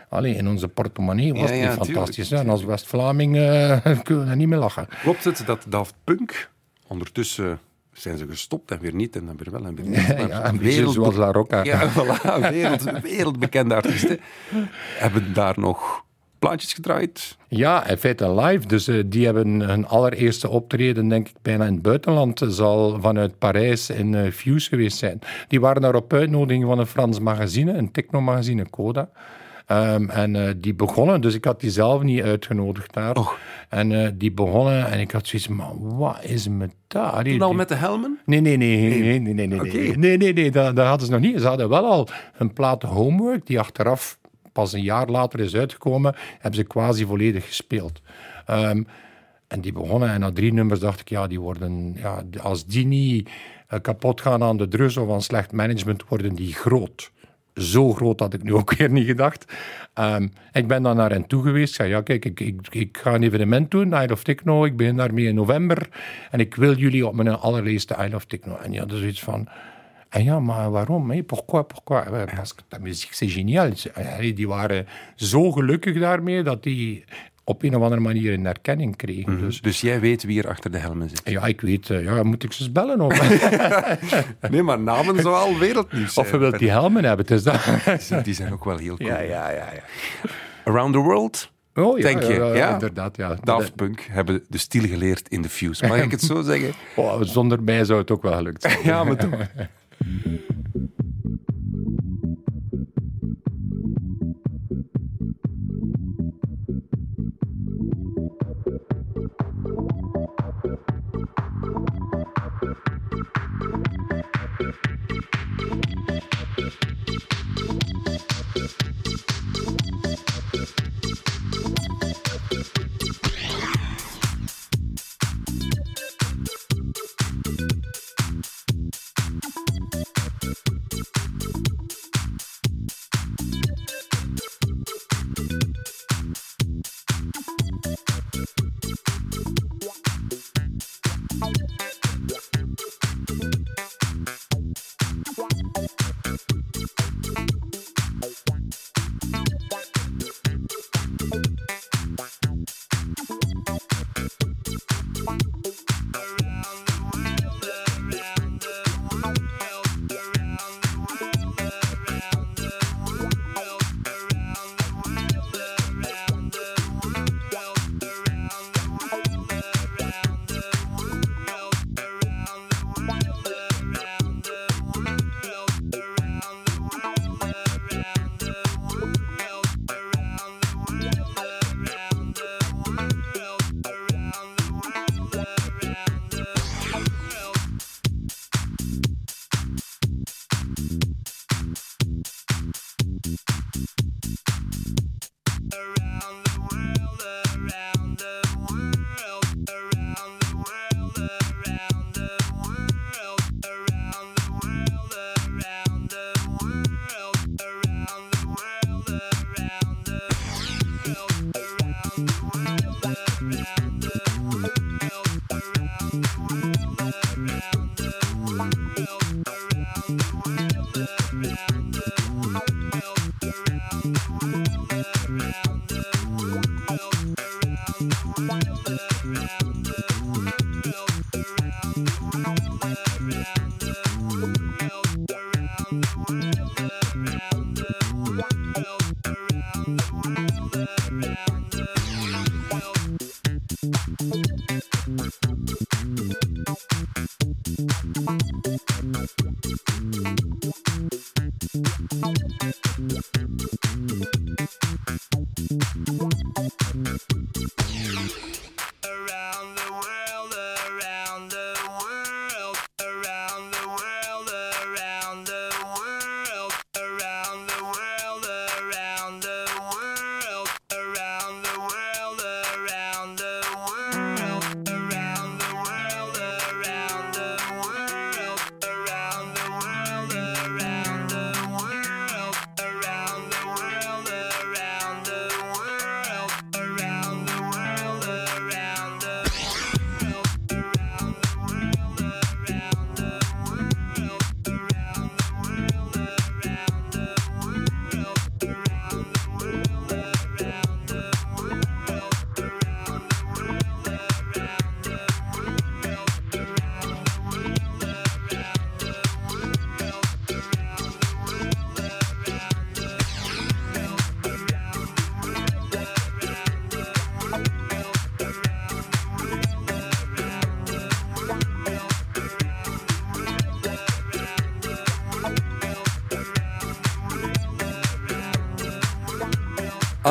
Allee, in onze portemonnee was Ja, het ja, niet tuurlijk, fantastisch. En als West-Vlaming eh, kunnen we daar niet meer lachen. Klopt het dat Daft Punk, ondertussen zijn ze gestopt en weer niet en dan weer wel en weer niet. maar Ja, een beetje zoals La Rocca. Ja, voilà, wereld, wereldbekende artiesten hebben daar nog plaatjes gedraaid. Ja, in feite live. Dus eh, die hebben hun allereerste optreden, denk ik, bijna in het buitenland. Zal vanuit Parijs in eh, Fuse geweest zijn. Die waren daar op uitnodiging van een Frans magazine, een technomagazine, Coda. Ehm, en eh, die begonnen, dus ik had die zelf niet uitgenodigd daar. Och. En die begonnen en ik had zoiets van, wat is met? Allee, Toen al met de helmen? Nee, nee, nee, nee, nee, nee, nee, nee, nee, nee, nee, nee, dat, dat hadden ze nog niet. Ze hadden wel al een plaat Homework, die achteraf pas een jaar later is uitgekomen, hebben ze quasi volledig gespeeld. Ehm, en die begonnen en na drie nummers dacht ik, ja, die worden, ja, als die niet eh, kapot gaan aan de drugs of aan slecht management, worden die groot. Zo groot had ik nu ook weer niet gedacht. Ehm, ik ben dan naar hen toe geweest. Ik zei, ja, kijk, ik, ik, ik ga een evenement doen, Isle of Techno. Ik begin daarmee in november. En ik wil jullie op mijn allereerste Isle of Techno. En die hadden zoiets van... En ja, maar waarom? Hè? Pourquoi, pourquoi? Ja, Parce que ta muziek, génial. Allee, Die waren zo gelukkig daarmee dat die op een of andere manier een erkenning kregen. Dus Dus jij weet wie er achter de helmen zit. ja, ik weet, eh, ja, moet ik ze eens bellen? Of, Nee, maar namen zou al wereldnieuws zijn. of je wilt die helmen hebben? Is dat. Die zijn ook wel heel cool. Ja, ja, ja. ja. Around the World, Oh, ja, denk je? ja, Ja, ja, inderdaad. Ja. Daft Punk hebben de stil geleerd in de Fuse. Mag ik het zo zeggen? Oh, zonder mij zou het ook wel gelukt zijn. Ja, maar toch. thank you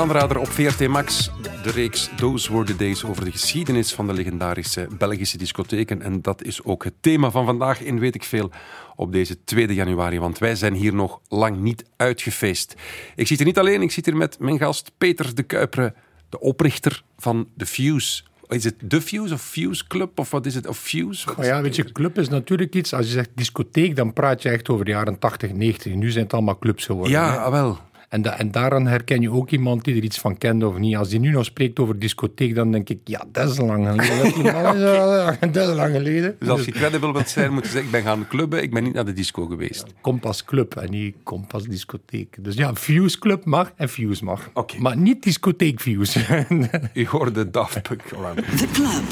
Aanrader op VRT Max, de reeks Those Were the Days over de geschiedenis van de legendarische Belgische discotheken. En dat is ook het thema van vandaag in Weet ik Veel op deze 2 januari, want wij zijn hier nog lang niet uitgefeest. Ik zit hier niet alleen, ik zit hier met mijn gast Peter de Kuipere, de oprichter van The Fuse. Is het The Fuse of Fuse Club of wat is het? Of Fuse? Is ja, weet je, club is natuurlijk iets. Als je zegt discotheek, dan praat je echt over de jaren 80, 90. Nu zijn het allemaal clubs geworden. Ja, hè. ah, wel. En, da- en daaraan herken je ook iemand die er iets van kende of niet. Als die nu nog spreekt over discotheek, dan denk ik, ja, dat is lang geleden. Dat, is, dat is lang geleden. Dus als je credible wilt zijn, moet je zeggen, ik ben gaan clubben, ik ben niet naar de disco geweest. Kompas Club en niet Kompas Discotheek. Dus ja, Fuse Club mag en Fuse mag. Oké. Maar niet discotheek Fuse. U hoorde Daft Punk. The Club.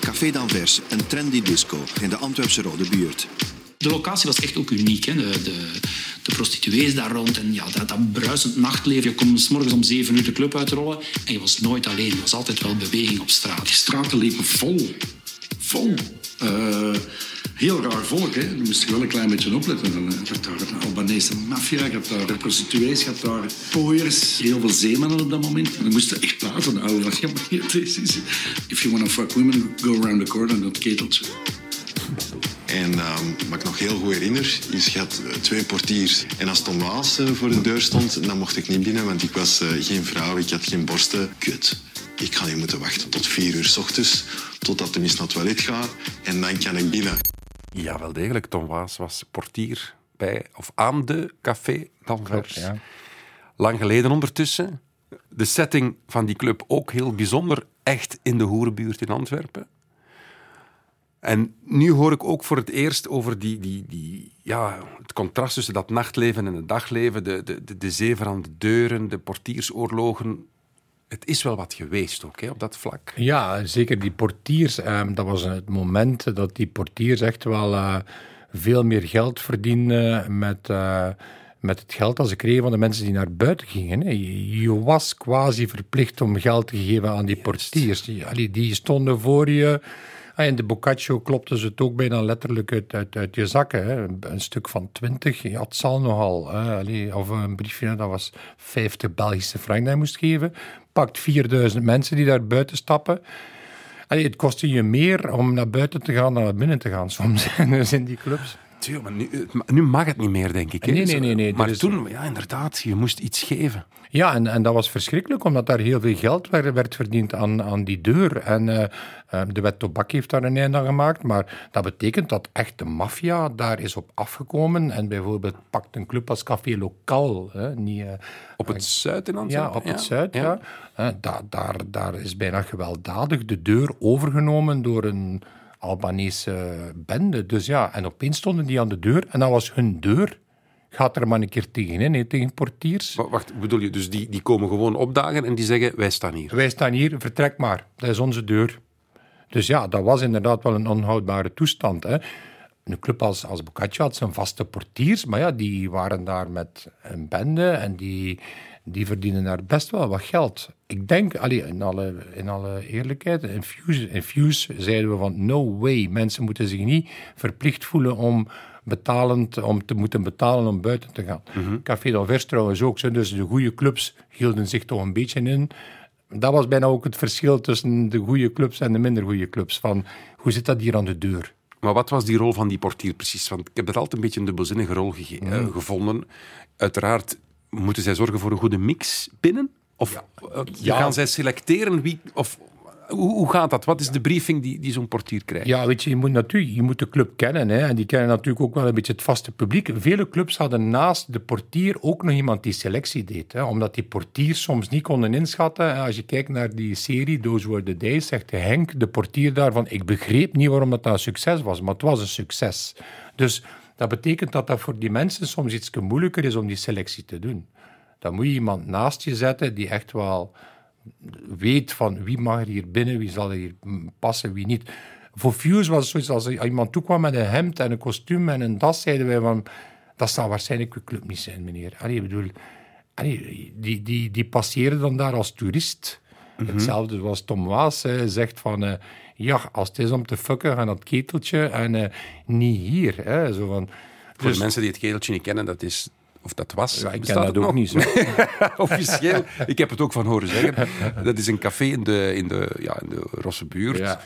Café d'Anvers, een trendy disco in de Antwerpse Rode Buurt. De locatie was echt ook uniek. Hè. De, de, de prostituees daar rond en ja, dat, dat bruisend nachtleven. Je kon s morgens om zeven uur de club uitrollen en je was nooit alleen. Er was altijd wel beweging op straat. Die straten liepen vol. Vol. Eh, heel raar volk, hè. Daar moest je wel een klein beetje opletten. Dan, eh, Je hebt daar een Albanese maffia, je hebt daar prostituees, je hebt daar pooiers. Heel veel zeemannen op dat moment. En dan moesten echt praten houden. Van, ja, maar is- If you want to fuck women, go around the corner en dat keteltje. En ehm, wat ik nog heel goed herinner, is je had eh, twee portiers. En als Tom Waas eh, voor de deur stond, dan mocht ik niet binnen, want ik was eh, geen vrouw, ik had geen borsten. Kut. Ik ga hier moeten wachten tot vier uur s ochtends, totdat de mis naar het toilet gaat. En dan kan ik binnen. Ja, wel degelijk. Tom Waas was portier bij of aan de Café d'Anvers. ja. Lang geleden ondertussen. De setting van die club ook heel bijzonder. Echt in de hoerenbuurt in Antwerpen. En nu hoor ik ook voor het eerst over die, die, die, ja, het contrast tussen dat nachtleven en het dagleven. De, de, de, de zeven aan de deuren, de portiersoorlogen. Het is wel wat geweest ook hè, op dat vlak. Ja, zeker die portiers. ehm, dat was het moment dat die portiers echt wel eh, veel meer geld verdienden met, eh, met het geld dat ze kregen van de mensen die naar buiten gingen. Je, was quasi verplicht om geld te geven aan die portiers. Die stonden voor je. Ah, in de Boccaccio klopten ze het ook bijna letterlijk uit, uit, uit je zakken. Hè. Een, stuk van 20, ja, zal nogal. Of een briefje, dat was 50 Belgische frank dat moest geven. Pakt 4000 mensen die daar buiten stappen. Het kostte je meer om naar buiten te gaan dan naar binnen te gaan soms dus in die clubs. Tuurlijk, maar nu, mag het niet meer, denk ik. hè. Nee, nee, nee, nee, Maar toen, ja, inderdaad, je moest iets geven. Ja, en, en dat was verschrikkelijk, omdat daar heel veel geld werd, werd verdiend aan, aan die deur. En eh, eh, de wet Tobak heeft daar een einde aan gemaakt, maar dat betekent dat echt de maffia daar is op afgekomen. En bijvoorbeeld pakt een club als Café Lokaal, hè, niet... eh, Op het zuid in Antwerpen? Ja, op het zuid, ja. Eh, da- daar, daar is bijna gewelddadig de deur overgenomen door een Albanese bende. Dus ja, en opeens stonden die aan de deur en dat was hun deur. Gaat er maar een keer tegenin, hè, tegen portiers. Wa- Wacht, bedoel je, dus die, die komen gewoon opdagen en die zeggen, wij staan hier. Wij staan hier, vertrek maar. Dat is onze deur. Dus ja, dat was inderdaad wel een onhoudbare toestand. Hè. Een club als, als Boccaccio had zijn vaste portiers, maar ja, die waren daar met een bende en die, die verdienen daar best wel wat geld. Ik denk, allee, in, alle, in alle eerlijkheid, in Fuse, in Fuse zeiden we van no way, mensen moeten zich niet verplicht voelen om betalend, om te moeten betalen om buiten te gaan. Café d'Anvers trouwens ook, zo, dus de goede clubs hielden zich toch een beetje in. Dat was bijna ook het verschil tussen de goede clubs en de minder goede clubs. Van, hoe zit dat hier aan de deur? Maar wat was die rol van die portier precies? Want ik heb dat altijd een beetje een dubbelzinnige rol gege- eh, gevonden. Uiteraard moeten zij zorgen voor een goede mix binnen? Of eh, Ja. gaan zij selecteren wie... Of, hoe, hoe gaat dat? Wat is de briefing die, die zo'n portier krijgt? Ja, weet je, je moet natuurlijk je moet de club kennen. Hè, en die kennen natuurlijk ook wel een beetje het vaste publiek. Vele clubs hadden naast de portier ook nog iemand die selectie deed. Hè, omdat die portiers soms niet konden inschatten. En Als je kijkt naar die serie Those Were the Days, zegt Henk, de portier daarvan, ik begreep niet waarom dat een succes was, maar het was een succes. Dus dat betekent dat dat voor die mensen soms iets moeilijker is om die selectie te doen. Dan moet je iemand naast je zetten die echt wel weet van wie mag er hier binnen, wie zal er hier passen, wie niet. Voor Fuse was het zoiets als iemand toekwam met een hemd en een kostuum en een das, zeiden wij van, dat zal waarschijnlijk uw club niet zijn, meneer. Allee, bedoel, allee, die, die, die passeren dan daar als toerist. Hetzelfde zoals Tom Waas zegt van, eh, ja, als het is om te fucken, aan dat keteltje en eh, niet hier. Hè, zo van, Voor dus- de mensen die het keteltje niet kennen, dat is Of dat was. Ja, ik ken Bestaat dat het ook nog? niet, zo. Officieel. Ik heb het ook van horen zeggen. Dat is een café in de, in de, ja, in de Rosse buurt. Ja.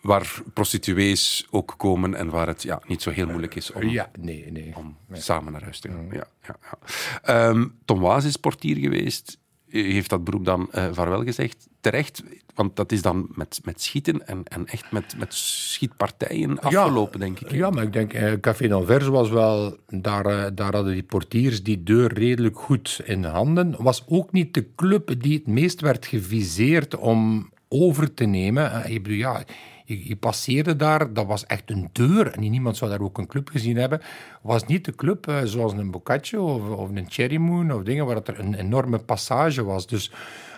Waar prostituees ook komen en waar het ja, niet zo heel moeilijk is om, Ja, nee, nee. om samen naar huis te gaan. Ja, ja, ja. Ehm, Tom Waas is portier geweest. U heeft dat beroep dan eh vaarwel gezegd. Terecht, want dat is dan met, met schieten en, en echt met, met schietpartijen afgelopen, denk ik. Ja, maar ik denk, eh, Café d'Anvers was wel... Daar, eh, daar hadden die portiers die deur redelijk goed in handen. Was ook niet de club die het meest werd geviseerd om over te nemen. Ik bedoel, ja... Je, je passeerde daar, dat was echt een deur. En niemand zou daar ook een club gezien hebben. Was niet de club eh, zoals een Boccaccio of, of een Cherry Moon of dingen waar het er een enorme passage was. Dus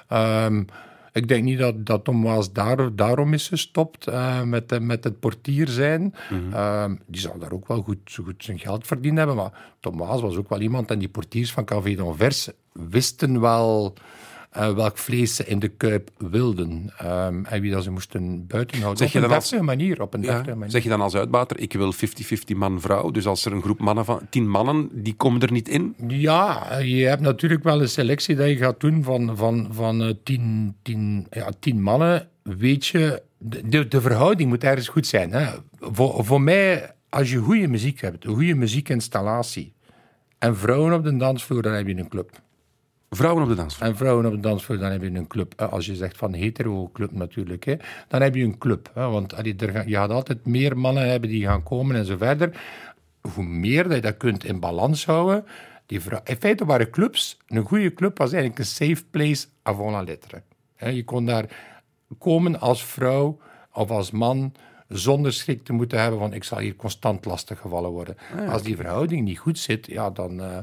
ehm, ik denk niet dat, dat Tom Waas daar, daarom is gestopt eh, met, eh, met het portier zijn. Ehm, die zou daar ook wel goed, goed zijn geld verdiend hebben. Maar Tom Waas was ook wel iemand en die portiers van Café d'Anvers wisten wel eh, welk vlees ze in de kuip wilden. Ehm, en wie dat ze moesten buiten houden. Zeg op je een dan als- deftige manier. Op een Ja. manier. Zeg je dan als uitbater, ik wil 50-50 man-vrouw. Dus als er een groep mannen van tien mannen, die komen er niet in. Ja, je hebt natuurlijk wel een selectie dat je gaat doen van, van, van eh, tien, tien, ja, tien mannen. Weet je, de, de verhouding moet ergens goed zijn. Hè. Voor, voor mij, als je goede muziek hebt, een goede muziekinstallatie en vrouwen op de dansvloer, dan heb je een club. Vrouwen op de dansvloer. En vrouwen op de dansvloer, dan heb je een club. Als je zegt van hetero-club natuurlijk, hè, dan heb je een club. Hè, want je gaat altijd meer mannen hebben die gaan komen en zo verder. Hoe meer dat je dat kunt in balans houden. Die vrou- in feite waren clubs, een goede club was eigenlijk een safe place avant la lettre. Je kon daar komen als vrouw of als man zonder schrik te moeten hebben van ik zal hier constant lastiggevallen worden. Als die verhouding niet goed zit, ja, dan, eh,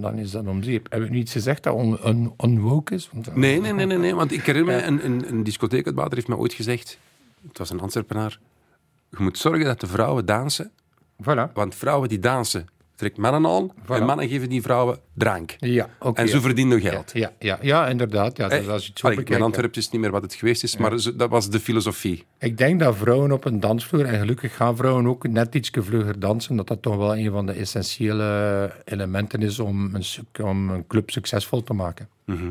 dan is dat om zeep. Heb ik nu iets gezegd dat on, unwoke is? Want, Nee, nee, nee, nee, nee. Want ik herinner me, een, een, heeft mij ooit gezegd, het was een Antwerpenaar, je moet zorgen dat de vrouwen dansen, Voilà. want vrouwen die dansen trekt mannen aan en mannen geven die vrouwen drank. Ja. En zo verdienen we geld. Ja, ja, ja, inderdaad. Ja, dus Eh, als je het zo allee, mijn is niet meer wat het geweest is, maar zo- dat was de filosofie. Ik denk dat vrouwen op een dansvloer, en gelukkig gaan vrouwen ook net iets vlugger dansen, dat dat toch wel een van de essentiële elementen is om een, om een club succesvol te maken. Mhm.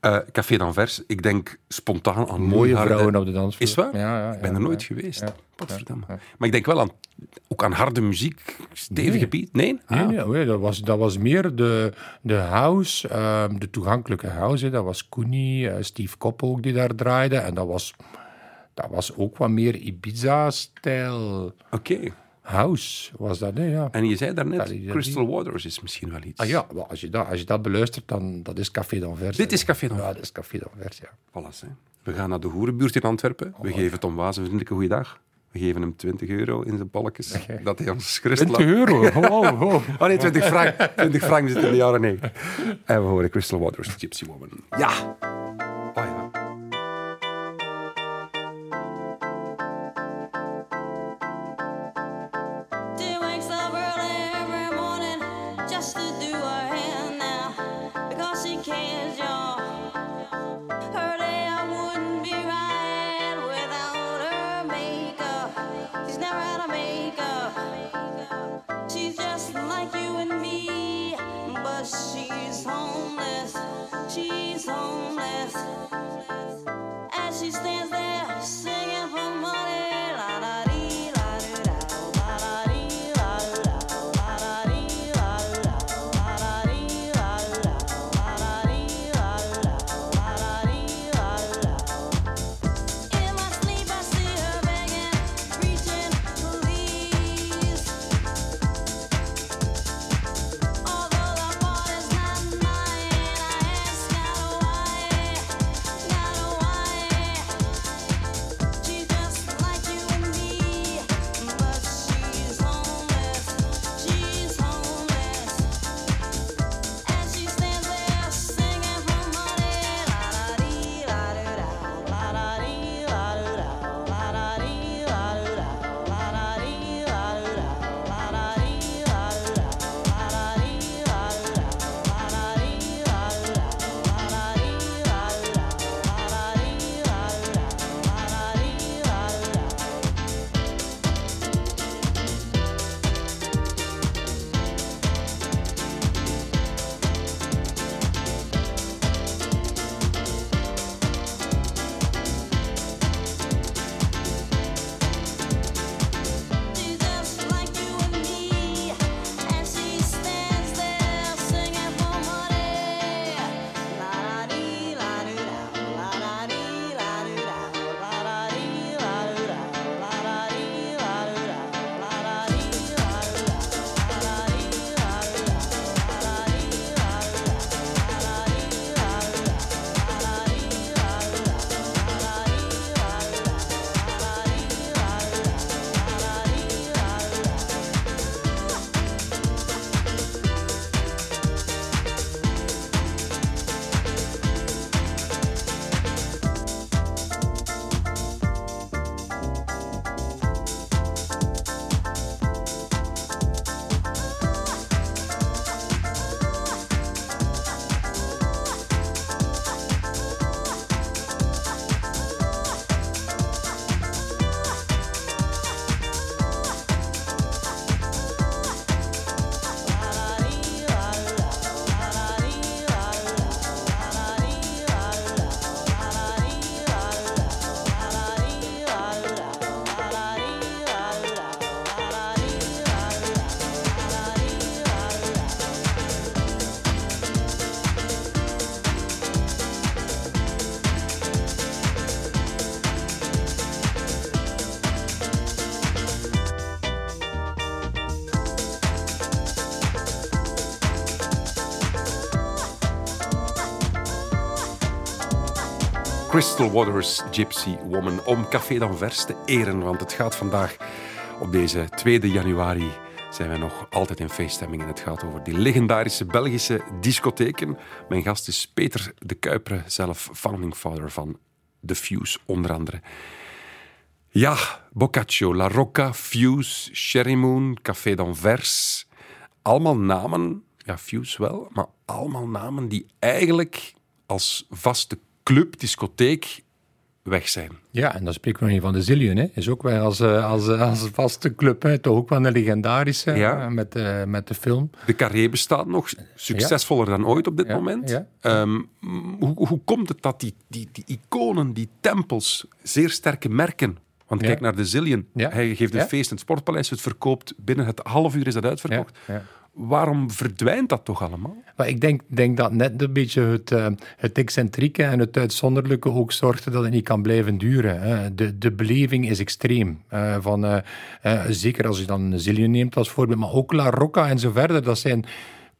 Eh, Café d'Anvers, ik denk spontaan aan Mooie harde- vrouwen op de dansvloer. Is waar? Ja, ja, ik ben er nooit geweest. Maar ik denk wel aan, ook aan harde muziek, stevige Nee. beat. Nee? Nee, Ah. nee, nee, dat, was, dat was meer de, de house, ehm, de toegankelijke house. hè. Dat was Koenie, eh, Steve Koppel ook die daar draaide. En dat was, dat was ook wat meer Ibiza-stijl Oké. House, was dat, hè, ja. En je zei daarnet, die- Crystal Waters is misschien wel iets. Ah ja, als je dat, als je dat beluistert, dan dat is Café d'Anvers. Dit hè. is Café d'Anvers. Ja, dat is Café d'Anvers, ja. Voilà, hè. We gaan naar de Hoerenbuurt in Antwerpen. Oh, We geven Tom Waas een vriendelijke goeiedag. We geven hem 20 euro in zijn balkjes. Dat hij ons gerust 20 laat- euro? Oh, oh. Oh nee, 20 frank. 20 frank zit in de jaren 90. En we horen Crystal Waters, Gypsy Woman. Ja. Crystal Waters Gypsy Woman om Café d'Anvers te eren. Want het gaat vandaag, op deze 2 januari, zijn wij nog altijd in feeststemming. En het gaat over die legendarische Belgische discotheken. Mijn gast is Peter de Kuipere, zelf founding father van The Fuse, onder andere. Ja, Boccaccio, La Rocca, Fuse, Sherry Moon, Café d'Anvers. Allemaal namen, ja, Fuse wel, maar allemaal namen die eigenlijk als vaste club, discotheek, weg zijn. Ja, en dan spreken we nog niet van de Zillion. Hè. Is ook wel als, eh, als, eh, als vaste club. Hè. Toch ook wel een legendarische Ja. eh, met, met de film. De Carré bestaat nog, succesvoller dan ooit op dit Ja, moment. Ehm, hoe, hoe komt het dat die, die, die iconen, die tempels, zeer sterke merken... Want Ja. kijk naar de Zillion. Ja. Hij geeft een Ja. feest in het Sportpaleis. Het verkoopt binnen het half uur is dat uitverkocht. Waarom verdwijnt dat toch allemaal? Maar ik denk, denk dat net een beetje het, eh, het excentrieke en het uitzonderlijke ook zorgde dat het niet kan blijven duren. De, de beleving is extreem. Eh, van, eh, zeker als je dan Zillion neemt als voorbeeld, maar ook La Rocca en zo verder. Dat zijn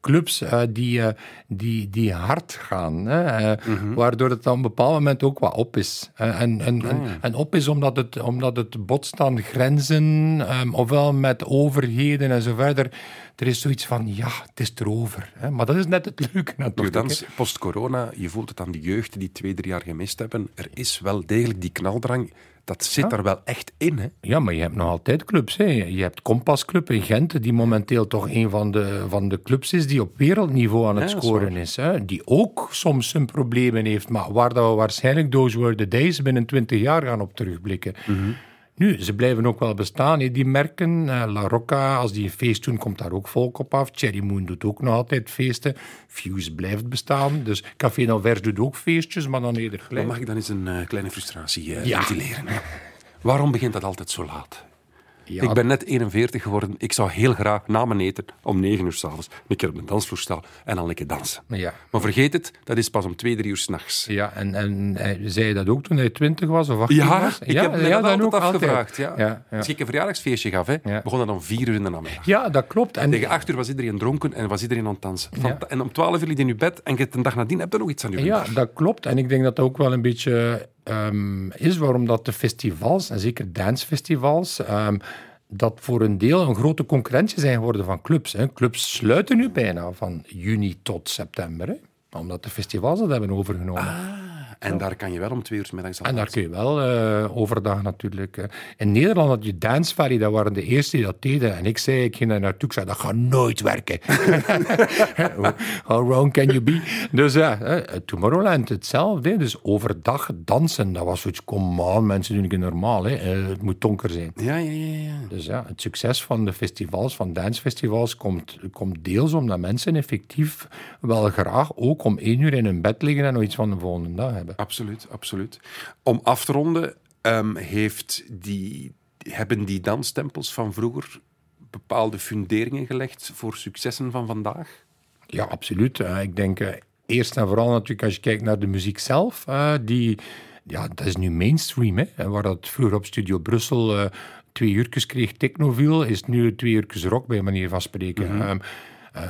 clubs eh, die, eh, die, die hard gaan. Hè. Eh, Waardoor het dan op een bepaald moment ook wat op is. En, en, en, en op is omdat het, omdat het botst aan grenzen, ehm, ofwel met overheden en zo verder. Er is zoiets van, ja, het is erover. Hè. Maar dat is net het leuke natuurlijk. Nochtans, hè. post-corona, je voelt het aan de jeugd die twee, drie jaar gemist hebben. Er is wel degelijk die knaldrang. Dat zit er wel echt in. Hè? Ja, maar je hebt nog altijd clubs. Hè. Je hebt Kompas Club in Gent, die momenteel toch een van de, van de clubs is die op wereldniveau aan het Ja, scoren is. Hè. Die ook soms zijn problemen heeft, maar waar dat we waarschijnlijk those were the days binnen 20 jaar gaan op terugblikken. Mhm. Nu, ze blijven ook wel bestaan, die merken. Eh, La Rocca, als die een feest doen, komt daar ook volk op af. Cherry Moon doet ook nog altijd feesten. Fuse blijft bestaan. Dus Café d'Anvers doet ook feestjes, maar dan eerder Maar gelijk. mag ik dan eens een eh, kleine frustratie eh, Ja. ventileren? Waarom begint dat altijd zo laat? Ja, Ik ben net 41 geworden. Ik zou heel graag na mijn eten om 9 uur s'avonds een keer op de dansvloer staan en dan lekker dansen. Ja. Maar vergeet het, dat is pas om 2, 3 uur s'nachts. Ja, en, en eh, zei je dat ook toen hij 20 was of 18 Ja, was? ik heb me dat ook afgevraagd. Ja. Ja, ja. Als ik een verjaardagsfeestje gaf, hè, Ja. begon dat om 4 uur in de namiddag. Ja, dat klopt. En, Tegen 8 uur was iedereen dronken en was iedereen aan het dansen. Ja. En om 12 uur ligt in je bed en je de dag nadien hebt je nog iets aan je ja, dag. dat klopt. En ik denk dat dat ook wel een beetje ehm, is waarom dat de festivals, en zeker dancefestivals, ehm, dat voor een deel een grote concurrentie zijn geworden van clubs. Hè. Clubs sluiten nu bijna van juni tot september, hè, omdat de festivals dat hebben overgenomen. En daar kan je wel om 2 uur 's middags aan En daar kun je wel eh, overdag natuurlijk. eh. In Nederland had je Dance Valley, dat waren de eerste die dat deden. En ik zei, ik ging daar naartoe, ik zei, dat gaat nooit werken. How wrong can you be? Dus ja, eh, Tomorrowland hetzelfde. Dus overdag dansen, dat was zoiets, kom aan, mensen doen het normaal. Hè. Eh, het moet donker zijn. Ja, ja, ja. ja. Dus ja, het succes van de festivals, van dancefestivals, komt, komt deels omdat mensen effectief wel graag ook om één uur in hun bed liggen en nog iets van de volgende dag hebben. Absoluut, absoluut. Om af te ronden, ehm, heeft die, hebben die danstempels van vroeger bepaalde funderingen gelegd voor successen van vandaag? Ja, absoluut. Eh, ik denk eh, eerst en vooral natuurlijk als je kijkt naar de muziek zelf, eh, die, ja, dat is nu mainstream. Hè? Waar dat vroeger op Studio Brussel twee uurtjes kreeg technoviel, is nu twee uurtjes rock bij manier van spreken. Ehm, eh,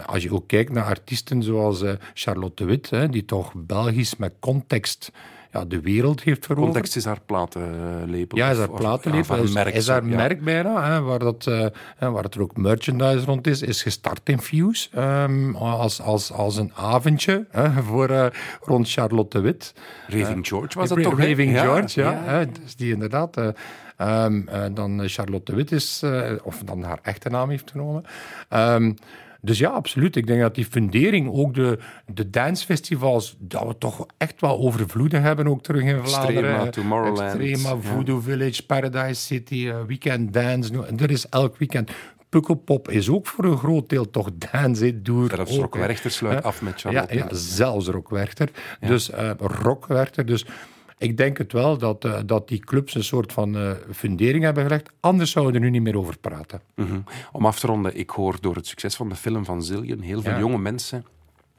als je ook kijkt naar artiesten zoals eh, Charlotte de Wit, hè, die toch Belgisch met context ja, de wereld heeft veroverd. Context is haar platenlabel. Ja, is haar ja, is, van merk, is haar ja. merk bijna, hè, waar, dat, eh, waar het er ook merchandise rond is, is gestart in Fuse. ehm, als, als, als een avondje hè, voor, eh, rond Charlotte de Wit. Raving George was dat toch? Raving George, ja. ja. hè, dus die inderdaad. eh, ehm, eh, dan eh, Charlotte de Wit is, eh, of dan haar echte naam heeft genomen. Ehm, dus ja, absoluut. Ik denk dat die fundering, ook de, de dancefestivals, dat we toch echt wel overvloedig hebben, ook terug in Vlaanderen. Extrema, Tomorrowland, Extrema, ja. Voodoo Village, Paradise City, eh, Weekend Dance. En er is elk weekend. Pukkelpop is ook voor een groot deel toch dance. Door Zelfs ook, Rock hè. Werchter sluit af met Charlotte. ja, zelfs Rock Werchter. Dus eh Rock Werchter. Dus ik denk het wel dat, eh, dat die clubs een soort van eh, fundering hebben gelegd. Anders zouden we er nu niet meer over praten. Mhm. Om af te ronden, ik hoor door het succes van de film van Zillion heel veel Ja. jonge mensen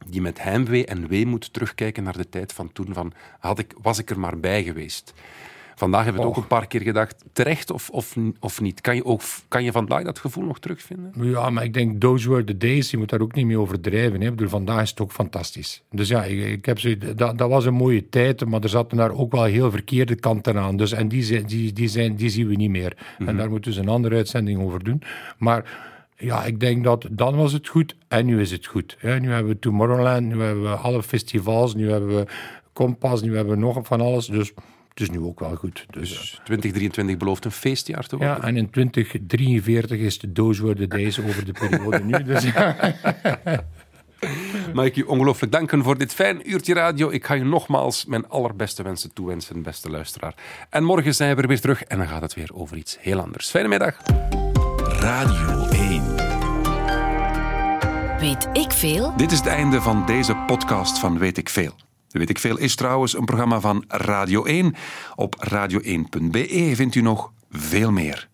die met heimwee en weemoed terugkijken naar de tijd van toen van had ik, was ik er maar bij geweest. Vandaag hebben we het ook een paar keer gedacht, terecht of, of, of niet? Kan je, ook, kan je vandaag dat gevoel nog terugvinden? Ja, maar ik denk, those were the days. Je moet daar ook niet mee overdrijven. Hè. Ik bedoel, vandaag is het ook fantastisch. Dus ja, ik, ik heb zo, dat, dat was een mooie tijd, maar er zaten daar ook wel heel verkeerde kanten aan. Dus, en die, zijn- die, die, zijn, die zien we niet meer. En daar moeten we een andere uitzending over doen. Maar ja, ik denk dat dan was het goed en nu is het goed. hè. Nu hebben we Tomorrowland, nu hebben we alle festivals, nu hebben we Kompas, nu hebben we nog van alles. Dus het is nu ook wel goed. Dus, 2023 belooft een feestjaar te worden. ja, en in 2043 is de Were the Days over de periode nu. Dus ja. Mag ik je ongelooflijk danken voor dit fijn uurtje radio. Ik ga je nogmaals mijn allerbeste wensen toewensen, beste luisteraar. En morgen zijn we er weer terug en dan gaat het weer over iets heel anders. Fijne middag. Radio 1. Weet ik veel? Dit is het einde van deze podcast van Weet ik Veel. Weet ik Veel is trouwens een programma van Radio 1. Op radio1.be vindt u nog veel meer.